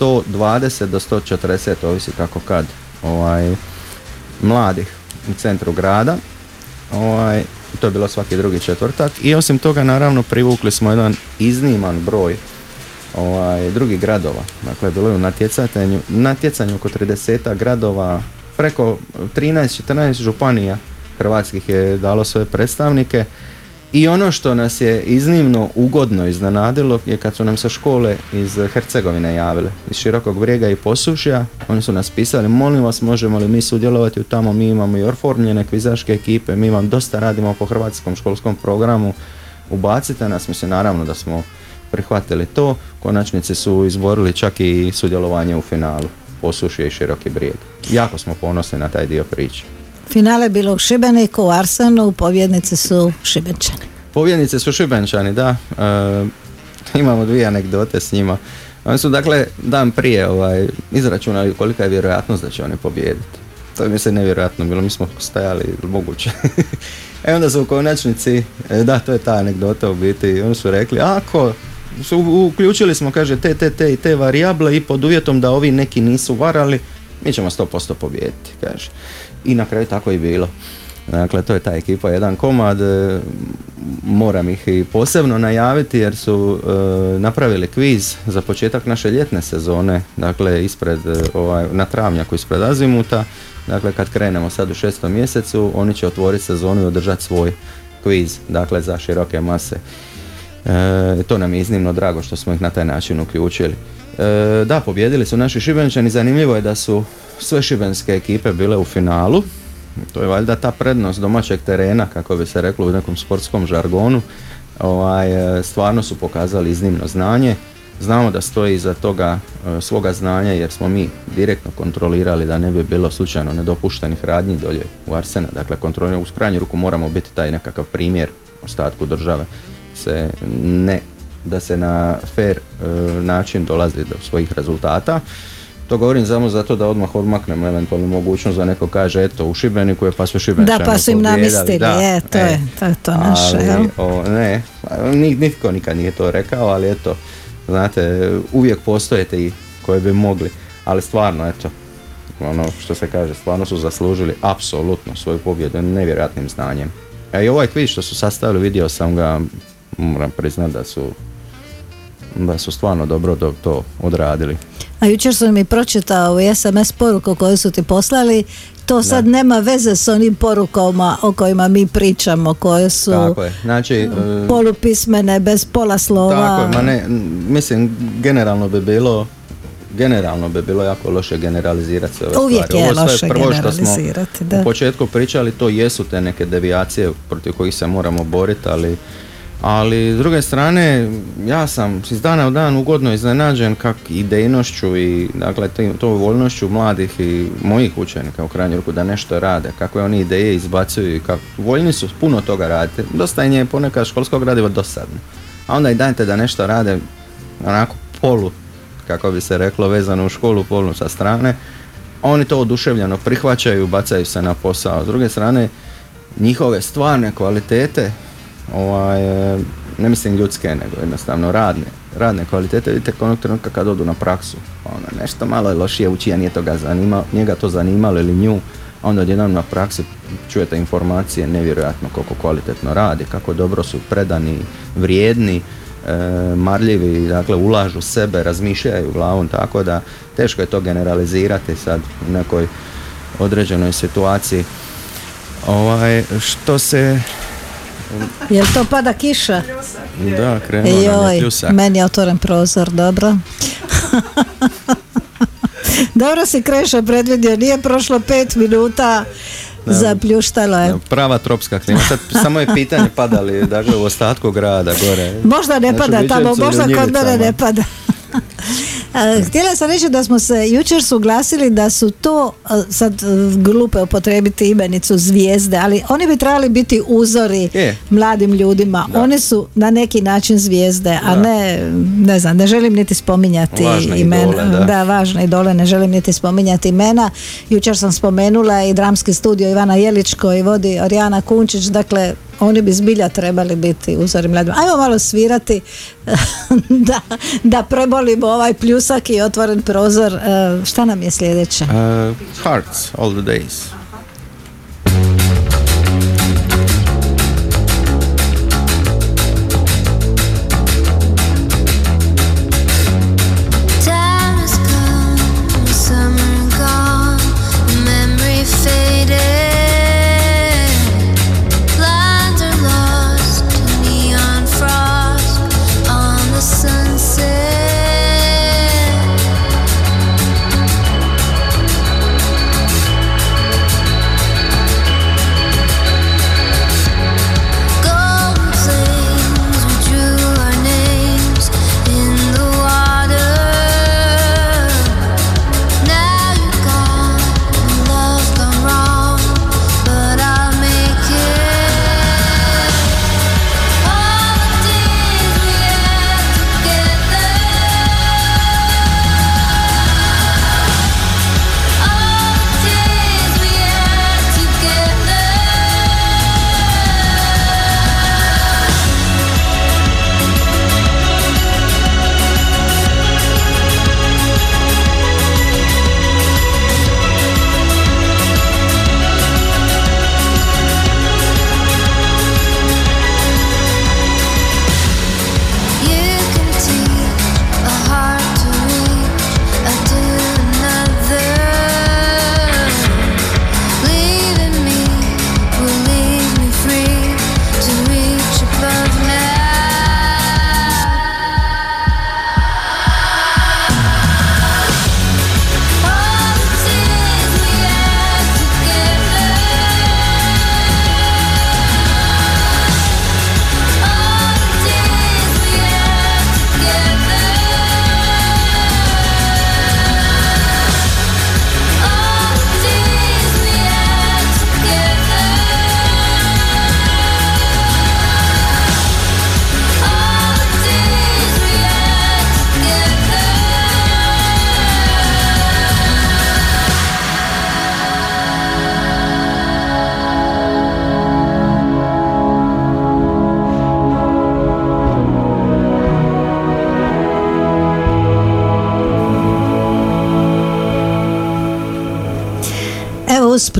120 do 140, ovisi kako kad, ovaj, mladih u centru grada. Ovaj, to je bilo svaki drugi četvrtak i osim toga naravno privukli smo jedan izniman broj ovaj, drugih gradova. Dakle, bilo je u natjecanju, natjecanju oko 30 gradova, preko 13-14 županija hrvatskih je dalo svoje predstavnike i ono što nas je iznimno ugodno iznenadilo je kad su nam se škole iz Hercegovine javile, iz Širokog brijega i Posušja, oni su nas pisali, molim vas možemo li mi sudjelovati u tamo, mi imamo i orformljene kvizaške ekipe, mi vam dosta radimo po hrvatskom školskom programu, ubacite nas, mislim naravno da smo prihvatili to, konačnici su izborili čak i sudjelovanje u finalu Posušje i Široki brijeg. Jako smo ponosni na taj dio priče. Finale bilo u Šibeniku, u Arsenu, pobjednice su Šibenčani. Pobjednice su Šibenčani, da. E, imamo dvije anegdote s njima. Oni su dakle dan prije ovaj, izračunali kolika je vjerojatnost da će oni pobijediti. To je mi se nevjerojatno bilo, mi smo stajali moguće. e onda su u konačnici, e, da to je ta anegdota u biti, oni su rekli ako su, uključili smo kaže te, te, te i te varijable i pod uvjetom da ovi neki nisu varali, mi ćemo 100% pobijediti, kaže i na kraju tako i bilo. Dakle, to je ta ekipa, jedan komad, e, moram ih i posebno najaviti jer su e, napravili kviz za početak naše ljetne sezone, dakle ispred, e, ovaj, na travnjaku ispred Azimuta, dakle kad krenemo sad u šestom mjesecu, oni će otvoriti sezonu i održati svoj kviz, dakle za široke mase. to nam je iznimno drago što smo ih na taj način uključili. Da, pobjedili su naši šibenčani, zanimljivo je da su sve šibenske ekipe bile u finalu. To je valjda ta prednost domaćeg terena, kako bi se reklo u nekom sportskom žargonu. Ovaj, e, stvarno su pokazali iznimno znanje. Znamo da stoji iza toga e, svoga znanja jer smo mi direktno kontrolirali da ne bi bilo slučajno nedopuštenih radnji dolje u Arsena. Dakle, kontroliramo, u krajnju ruku moramo biti taj nekakav primjer ostatku države. Se ne, da se na fair e, način dolazi do svojih rezultata To govorim samo zato da odmah odmaknemo eventualnu mogućnost da neko kaže eto u Šibeniku je pa su Šibenčani Da, pa su im namistili, je, to je to, je to naše, ali? O, ne, nitko nikad nije to rekao, ali eto, znate, uvijek postoje ti koji bi mogli, ali stvarno, eto, ono što se kaže, stvarno su zaslužili apsolutno svoju pobjedu nevjerojatnim znanjem. A i ovaj kviz što su sastavili, vidio sam ga, moram priznati da su da su stvarno dobro to, to odradili. A jučer sam mi pročitao u SMS poruku koju su ti poslali, to sad nema veze s onim porukama o kojima mi pričamo, koje su Tako je. Znači, e, polupismene, bez pola slova. Tako je, ma ne, mislim, generalno bi bilo generalno bi bilo jako loše generalizirati sve ove Uvijek stvari. je Ovo sve loše prvo što smo da. u početku pričali, to jesu te neke devijacije protiv kojih se moramo boriti, ali ali s druge strane ja sam iz dana u dan ugodno iznenađen kak idejnošću i dakle to voljnošću mladih i mojih učenika u krajnju ruku da nešto rade, kakve oni ideje izbacuju i kako voljni su puno toga raditi. Dosta je ponekad školskog gradiva dosadno. A onda i dajte da nešto rade onako polu, kako bi se reklo, vezano u školu, polu sa strane. Oni to oduševljeno prihvaćaju, bacaju se na posao. S druge strane, njihove stvarne kvalitete ovaj, ne mislim ljudske, nego jednostavno radne, radne kvalitete, vidite onog trenutka kad odu na praksu, ono, nešto malo je lošije uči, a nije zanima, njega to zanimalo ili nju, a onda odjednom na praksi čujete informacije nevjerojatno koliko kvalitetno radi, kako dobro su predani, vrijedni, e, marljivi, dakle ulažu sebe, razmišljaju glavom, tako da teško je to generalizirati sad u nekoj određenoj situaciji. Ovaj, što se Jel to pada kiša? Da, krenuo nam je pljusak. meni je otvoren prozor, dobro. dobro si Kreša predvidio, nije prošlo pet minuta, zapljuštalo je. Prava tropska klima. Sad samo je pitanje pada li dakle, u ostatku grada gore. Možda ne pada tamo, možda kod mene ne pada. Htjela sam reći da smo se jučer suglasili da su to, sad glupe upotrebiti imenicu zvijezde, ali oni bi trebali biti uzori mladim ljudima. Oni su na neki način zvijezde, a ne, ne znam, ne želim niti spominjati imena. da. da, važne idole, ne želim niti spominjati imena. Jučer sam spomenula i dramski studio Ivana Jelić koji vodi Orijana Kunčić, dakle oni bi zbilja trebali biti uzori mladim. Ajmo malo svirati da, da prebolimo ovaj pljusak i otvoren prozor. Uh, šta nam je sljedeće? Uh, hearts, all the days.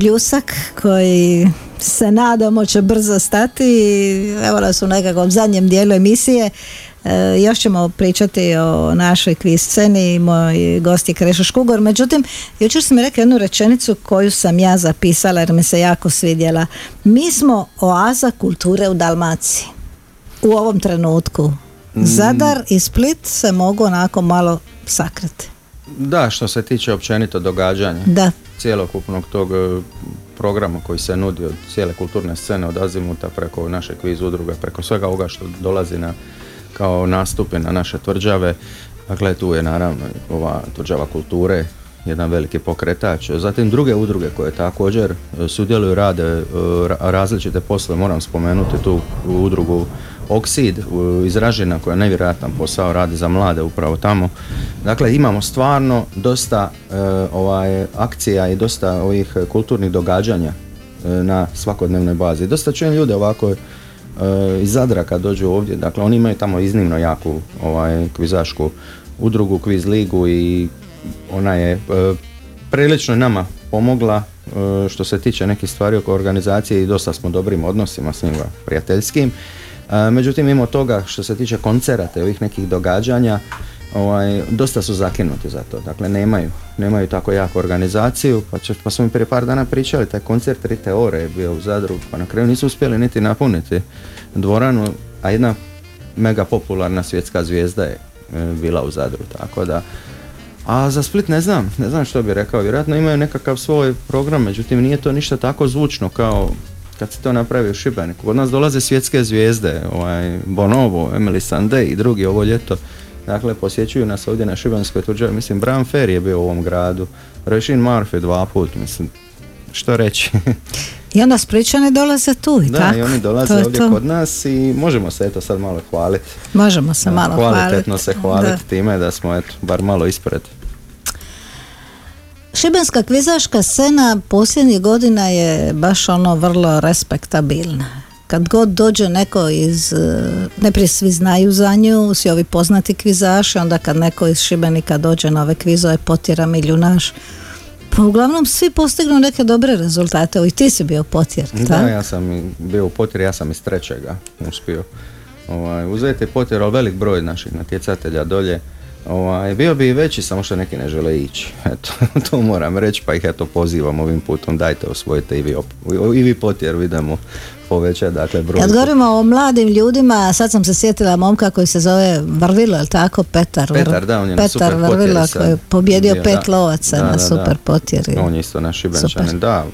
Pljusak koji se nadamo će brzo stati. Evo nas u nekakvom zadnjem dijelu emisije. E, još ćemo pričati o našoj kviz sceni, moj gost je Krešo Škugor, međutim, jučer sam mi rekla jednu rečenicu koju sam ja zapisala jer mi se jako svidjela. Mi smo oaza kulture u Dalmaciji u ovom trenutku. Mm. Zadar i Split se mogu onako malo sakriti. Da, što se tiče općenito događanja. Da. Cijelokupnog tog e, programa koji se nudi od cijele kulturne scene, od Azimuta preko naše kviz udruge, preko svega ovoga što dolazi na kao nastupe na naše tvrđave. Dakle, tu je naravno ova tvrđava kulture, jedan veliki pokretač. Zatim druge udruge koje također e, sudjeluju, rade e, različite posle, moram spomenuti tu udrugu Oksid iz Ražina koja nevjerojatan posao radi za mlade upravo tamo. Dakle, imamo stvarno dosta e, ovaj, akcija i dosta ovih kulturnih događanja na svakodnevnoj bazi. Dosta čujem ljude ovako iz Zadra kad dođu ovdje, dakle oni imaju tamo iznimno jaku ovaj, kvizašku udrugu, kviz ligu i ona je e, prilično nama pomogla e, što se tiče nekih stvari oko organizacije i dosta smo dobrim odnosima s njima prijateljskim. E, međutim, mimo toga što se tiče koncerata i ovih nekih događanja, ovaj, dosta su zakinuti za to. Dakle, nemaju, nemaju tako jaku organizaciju. Pa, će, pa smo mi prije par dana pričali, taj koncert Rite Ore je bio u Zadru, pa na kraju nisu uspjeli niti napuniti dvoranu, a jedna mega popularna svjetska zvijezda je bila u Zadru, tako da a za Split ne znam, ne znam što bi rekao, vjerojatno imaju nekakav svoj program, međutim nije to ništa tako zvučno kao kad se to napravi u Šibeniku. Kod nas dolaze svjetske zvijezde, ovaj, Bonobo, Emily Sandé i drugi ovo ljeto. Dakle, posjećuju nas ovdje na Šibenskoj tuđavi. Mislim, Bram Fer je bio u ovom gradu. Rešin Murphy dva put, mislim, što reći. I onda spričani dolaze tu i da, tako. i oni dolaze ovdje kod nas i možemo se eto sad malo hvaliti. Možemo se malo hvaliti. Kvalitetno se hvaliti time da smo eto, bar malo ispred. Šibenska kvizaška scena posljednjih godina je baš ono vrlo respektabilna. Kad god dođe neko iz, ne svi znaju za nju, svi ovi poznati kvizaši, onda kad neko iz Šibenika dođe na ove kvizove potjera miljunaš, pa uglavnom svi postignu neke dobre rezultate, i ti si bio potjer, Da, ja sam bio u potjer, ja sam iz trećega uspio ovaj, uzeti potjer, ali velik broj naših natjecatelja dolje Ovaj, bio bi i veći, samo što neki ne žele ići. Eto, to moram reći, pa ih eto pozivam ovim putom, dajte osvojite i vi, op, i vi potjeru idemo povećati, dakle broj. Kad govorimo o mladim ljudima, sad sam se sjetila momka koji se zove Vrvilo, je tako? Petar, Petar, da, on je Petar na Vrvilo koji je pobjedio pet lovaca na super potjeri. On je isto na Šibenčanin, da,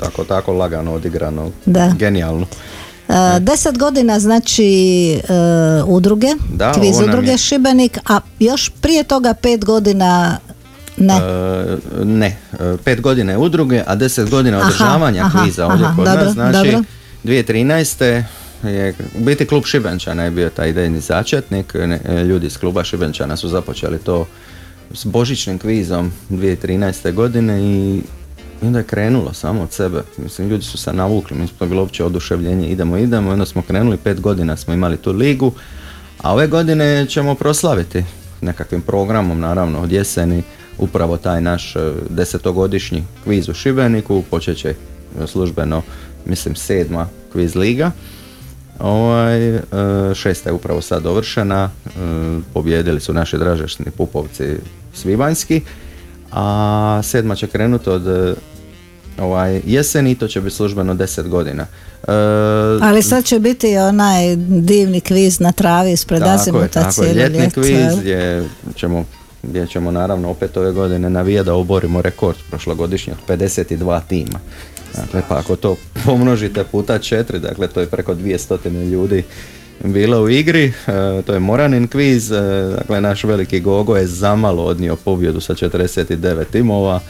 tako, tako lagano odigrano, da. genijalno. Uh, deset godina znači uh, udruge, da, kviz udruge je... Šibenik, a još prije toga pet godina ne. Uh, ne, pet godina je udruge, a deset godina održavanja kviza ovdje kod nas, znači dobro. 2013. je u biti klub Šibenčana je bio taj idejni začetnik, ljudi iz kluba Šibenčana su započeli to s božićnim kvizom 2013. godine i i onda je krenulo samo od sebe. Mislim, ljudi su se navukli, mi smo bilo uopće oduševljenje, idemo, idemo. Onda smo krenuli, pet godina smo imali tu ligu, a ove godine ćemo proslaviti nekakvim programom, naravno, od jeseni, upravo taj naš e, desetogodišnji kviz u Šibeniku, počet će službeno, mislim, sedma kviz liga. Ovaj, e, šesta je upravo sad dovršena, e, pobjedili su naši dražešni pupovci Svibanjski, a sedma će krenuti od ovaj, jesen i to će biti službeno 10 godina. E, Ali sad će biti onaj divni kviz na travi ispred Azimuta cijelo Ljetni kviz gdje ćemo, gdje ćemo naravno opet ove godine navijati da oborimo rekord prošlogodišnji od 52 tima. Dakle, pa ako to pomnožite puta četiri, dakle to je preko 200 ljudi bilo u igri, e, to je Moranin kviz, e, dakle naš veliki Gogo je zamalo odnio pobjedu sa 49 timova,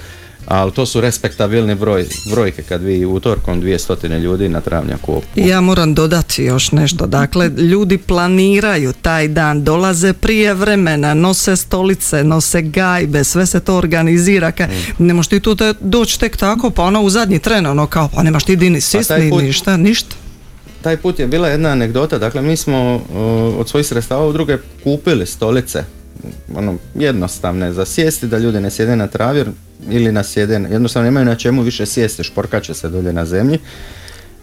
ali to su respektabilni broj, brojke kad vi utorkom 200 ljudi na travnjaku Ja moram dodati još nešto, dakle ljudi planiraju taj dan, dolaze prije vremena, nose stolice, nose gajbe, sve se to organizira, ka, mm. ne možeš ti tu doći tek tako, pa ono u zadnji tren, ono kao, pa nemaš ti dini sisni, pa ništa, ništa. Taj put je bila jedna anegdota, dakle mi smo od svojih sredstava udruge kupili stolice ono, jednostavne za sjesti, da ljudi ne sjede na travi ili na sjede, jednostavno nemaju na čemu više sjesti, šporkaće se dolje na zemlji.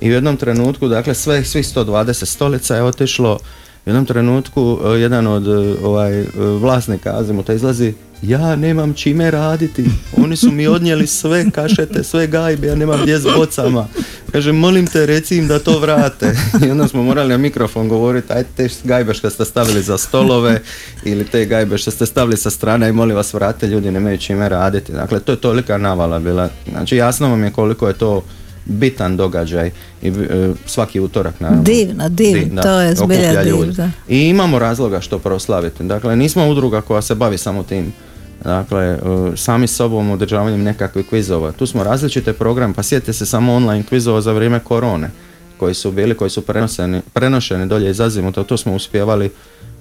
I u jednom trenutku, dakle, sve, svih 120 stolica je otišlo, u jednom trenutku e, jedan od e, ovaj, e, vlasnika Azimuta izlazi, ja nemam čime raditi, oni su mi odnijeli sve kašete, sve gajbe, ja nemam gdje s bocama. Kaže, molim te, reci im da to vrate. I onda smo morali na mikrofon govoriti, ajde te gajbe što ste stavili za stolove ili te gajbe što ste stavili sa strane i molim vas vrate, ljudi nemaju čime raditi. Dakle, to je tolika navala bila. Znači, jasno vam je koliko je to bitan događaj i e, svaki utorak naravno. Divno, divno, Di- da, to je zbilja divno. I imamo razloga što proslaviti. Dakle, nismo udruga koja se bavi samo tim. Dakle, e, sami sobom održavanjem nekakvih kvizova. Tu smo različite programe, pa sjetite se samo online kvizova za vrijeme korone koji su bili, koji su prenoseni, prenošeni dolje iz Azimuta, to smo uspjevali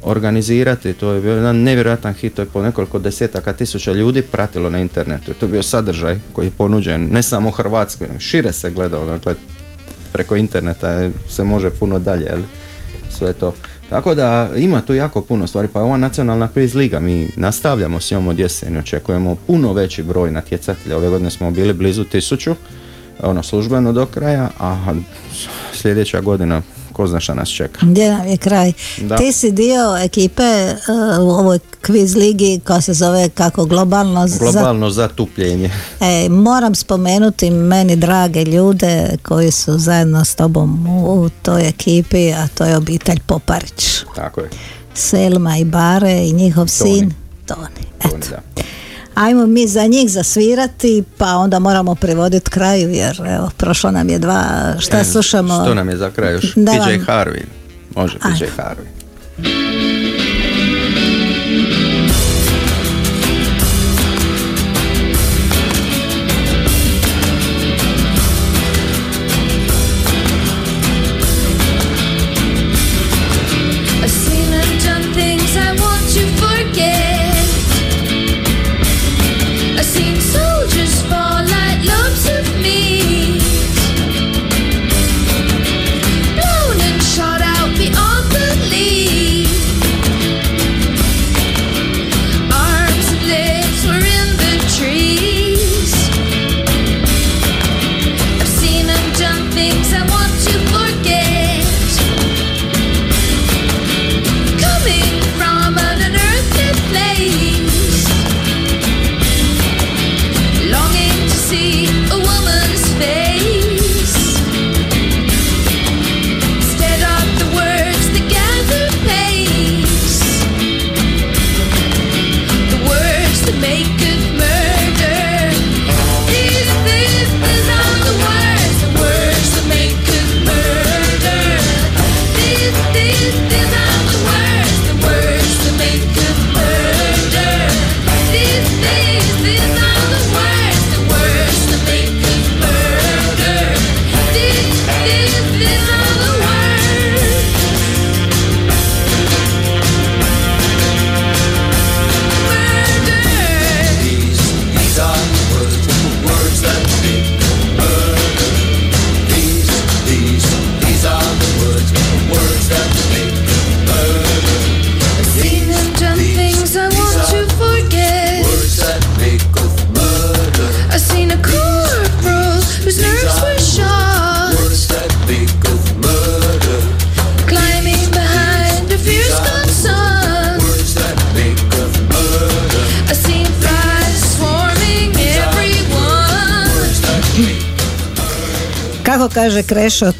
organizirati, to je bio jedan nevjerojatan hit, to je po nekoliko desetaka tisuća ljudi pratilo na internetu. To je bio sadržaj koji je ponuđen ne samo u Hrvatskoj, šire se gledao, dakle preko interneta se može puno dalje, jel? sve to. Tako da ima tu jako puno stvari, pa ova nacionalna quiz liga, mi nastavljamo s njom od jeseni, očekujemo puno veći broj natjecatelja, ove godine smo bili blizu tisuću, ono službeno do kraja, a sljedeća godina ko zna šta nas čeka. Gdje nam je kraj? Da. Ti si dio ekipe e, u ovoj kviz ligi koja se zove kako globalno za- Globalno zatupljenje. E, moram spomenuti meni drage ljude koji su zajedno s tobom u, u toj ekipi, a to je obitelj Poparić. Tako je. Selma i Bare i njihov sin Toni. Toni, Eto. da. Ajmo mi za njih zasvirati, pa onda moramo privoditi kraju, jer evo, prošlo nam je dva, šta E, slušamo? Što nam je za kraj još? Da PJ vam- Harvey. Može PJ. Harvey.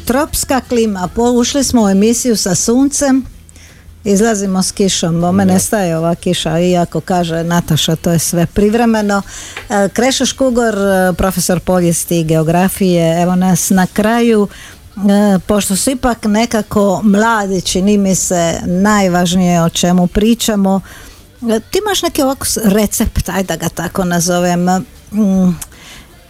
Tropska klima, po, ušli smo u emisiju sa suncem, izlazimo s kišom, bome nestaje ova kiša, iako kaže Nataša, to je sve privremeno. E, Krešo Škugor, e, profesor povijesti i geografije, evo nas na kraju, e, pošto su ipak nekako mladi, čini mi se najvažnije o čemu pričamo, ti imaš neki ovako recept, ajde da ga tako nazovem, mm,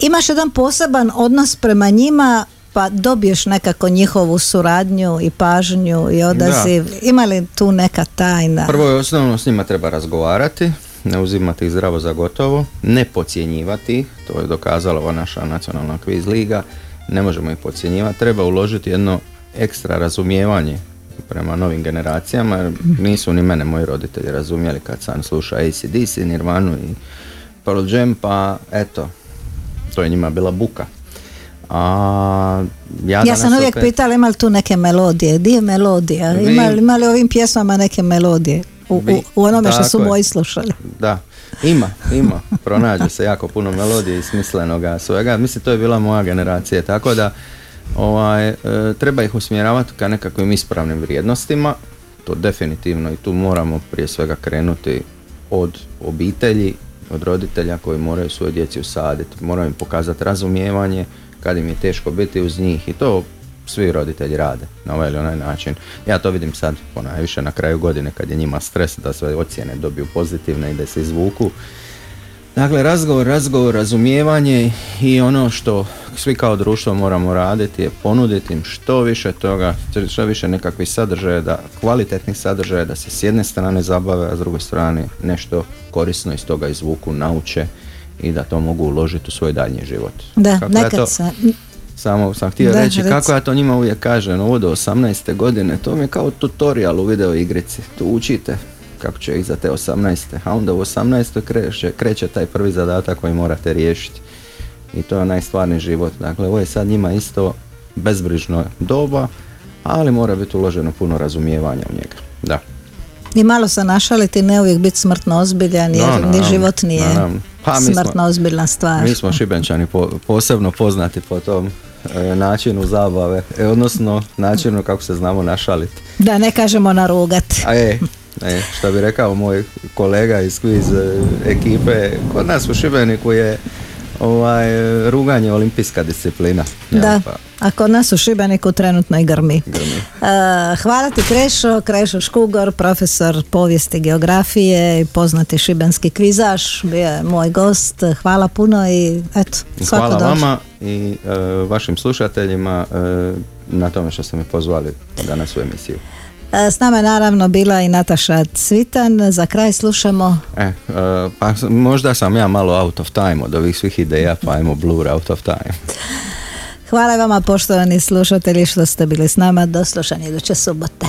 imaš jedan poseban odnos prema njima pa dobiješ nekako njihovu suradnju i pažnju i odaziv. Ima li tu neka tajna? Prvo i osnovno s njima treba razgovarati, ne uzimati ih zdravo za gotovo, ne podcjenjivati ih, to je dokazala ova naša nacionalna kviz liga, ne možemo ih podcjenjivati, treba uložiti jedno ekstra razumijevanje prema novim generacijama, jer nisu ni mene moji roditelji razumjeli kad sam slušao ACDC, Nirvanu i Pearl Jam, pa eto, to je njima bila buka. A, ja, Ja sam uvijek opet- pitala ima li tu neke melodije, di je melodija, Vi- ima li, ima li ovim pjesmama neke melodije u, Vi- u onome što su je. moji slušali. Da, ima, ima. Pronađe se jako puno melodije i smislenoga svega. Mislim, to je bila moja generacija, tako da ovaj, e, treba ih usmjeravati ka nekakvim ispravnim vrijednostima. To definitivno i tu moramo prije svega krenuti od obitelji, od roditelja koji moraju svoje djeci usaditi, moraju im pokazati razumijevanje kad im je teško biti uz njih i to svi roditelji rade na ovaj ili onaj način. Ja to vidim sad ponajviše na kraju godine kad je njima stres da sve ocjene dobiju pozitivne i da se izvuku. Dakle, razgovor, razgovor, razumijevanje i ono što svi kao društvo moramo raditi je ponuditi im što više toga, što više nekakvih sadržaja, da, kvalitetnih sadržaja, da se s jedne strane zabave, a s druge strane nešto korisno iz toga izvuku, nauče i da to mogu uložiti u svoj daljnji život. Da, Kako ja nekad to- se, samo sam htio Da, reći reci. kako ja to njima uvijek kažem, ovo do 18. godine, to mi je kao tutorial u video igrici, tu učite kako će iza te 18. A onda u 18. kreće, kreće taj prvi zadatak koji morate riješiti. I to je onaj stvarni život. Dakle, ovo je sad njima isto bezbrižno doba, ali mora biti uloženo puno razumijevanja u njega. Da. I malo se našaliti, ne uvijek biti smrtno ozbiljan, jer No, ni naravno, život nije naravno. Pa, smo- smrtno ozbiljna stvar. Mi smo šibenčani po- posebno poznati po tom e, načinu zabave, e, odnosno načinu kako se znamo našaliti. Da, ne kažemo narugat. A je, e, što bi rekao moj kolega iz quiz e, ekipe, kod nas u Šibeniku je ovaj, ruganje olimpijska disciplina. Jel, Da, pa a kod nas u Šibeniku trenutno i grmi. grmi. E, hvala ti Krešo, Krešo Škugor, profesor povijesti geografije i poznati šibenski kvizaš, bio je moj gost, hvala puno i eto, svako Hvala vama i e, vašim slušateljima e, na tome što ste me pozvali danas u emisiju. S nama je naravno bila i Nataša Cvitan, za kraj slušamo E, e, pa možda sam ja malo out of time od ovih svih ideja, pa ajmo blur out of time. Hvala vama poštovani slušatelji što ste bili s nama, do slušanja iduće subote.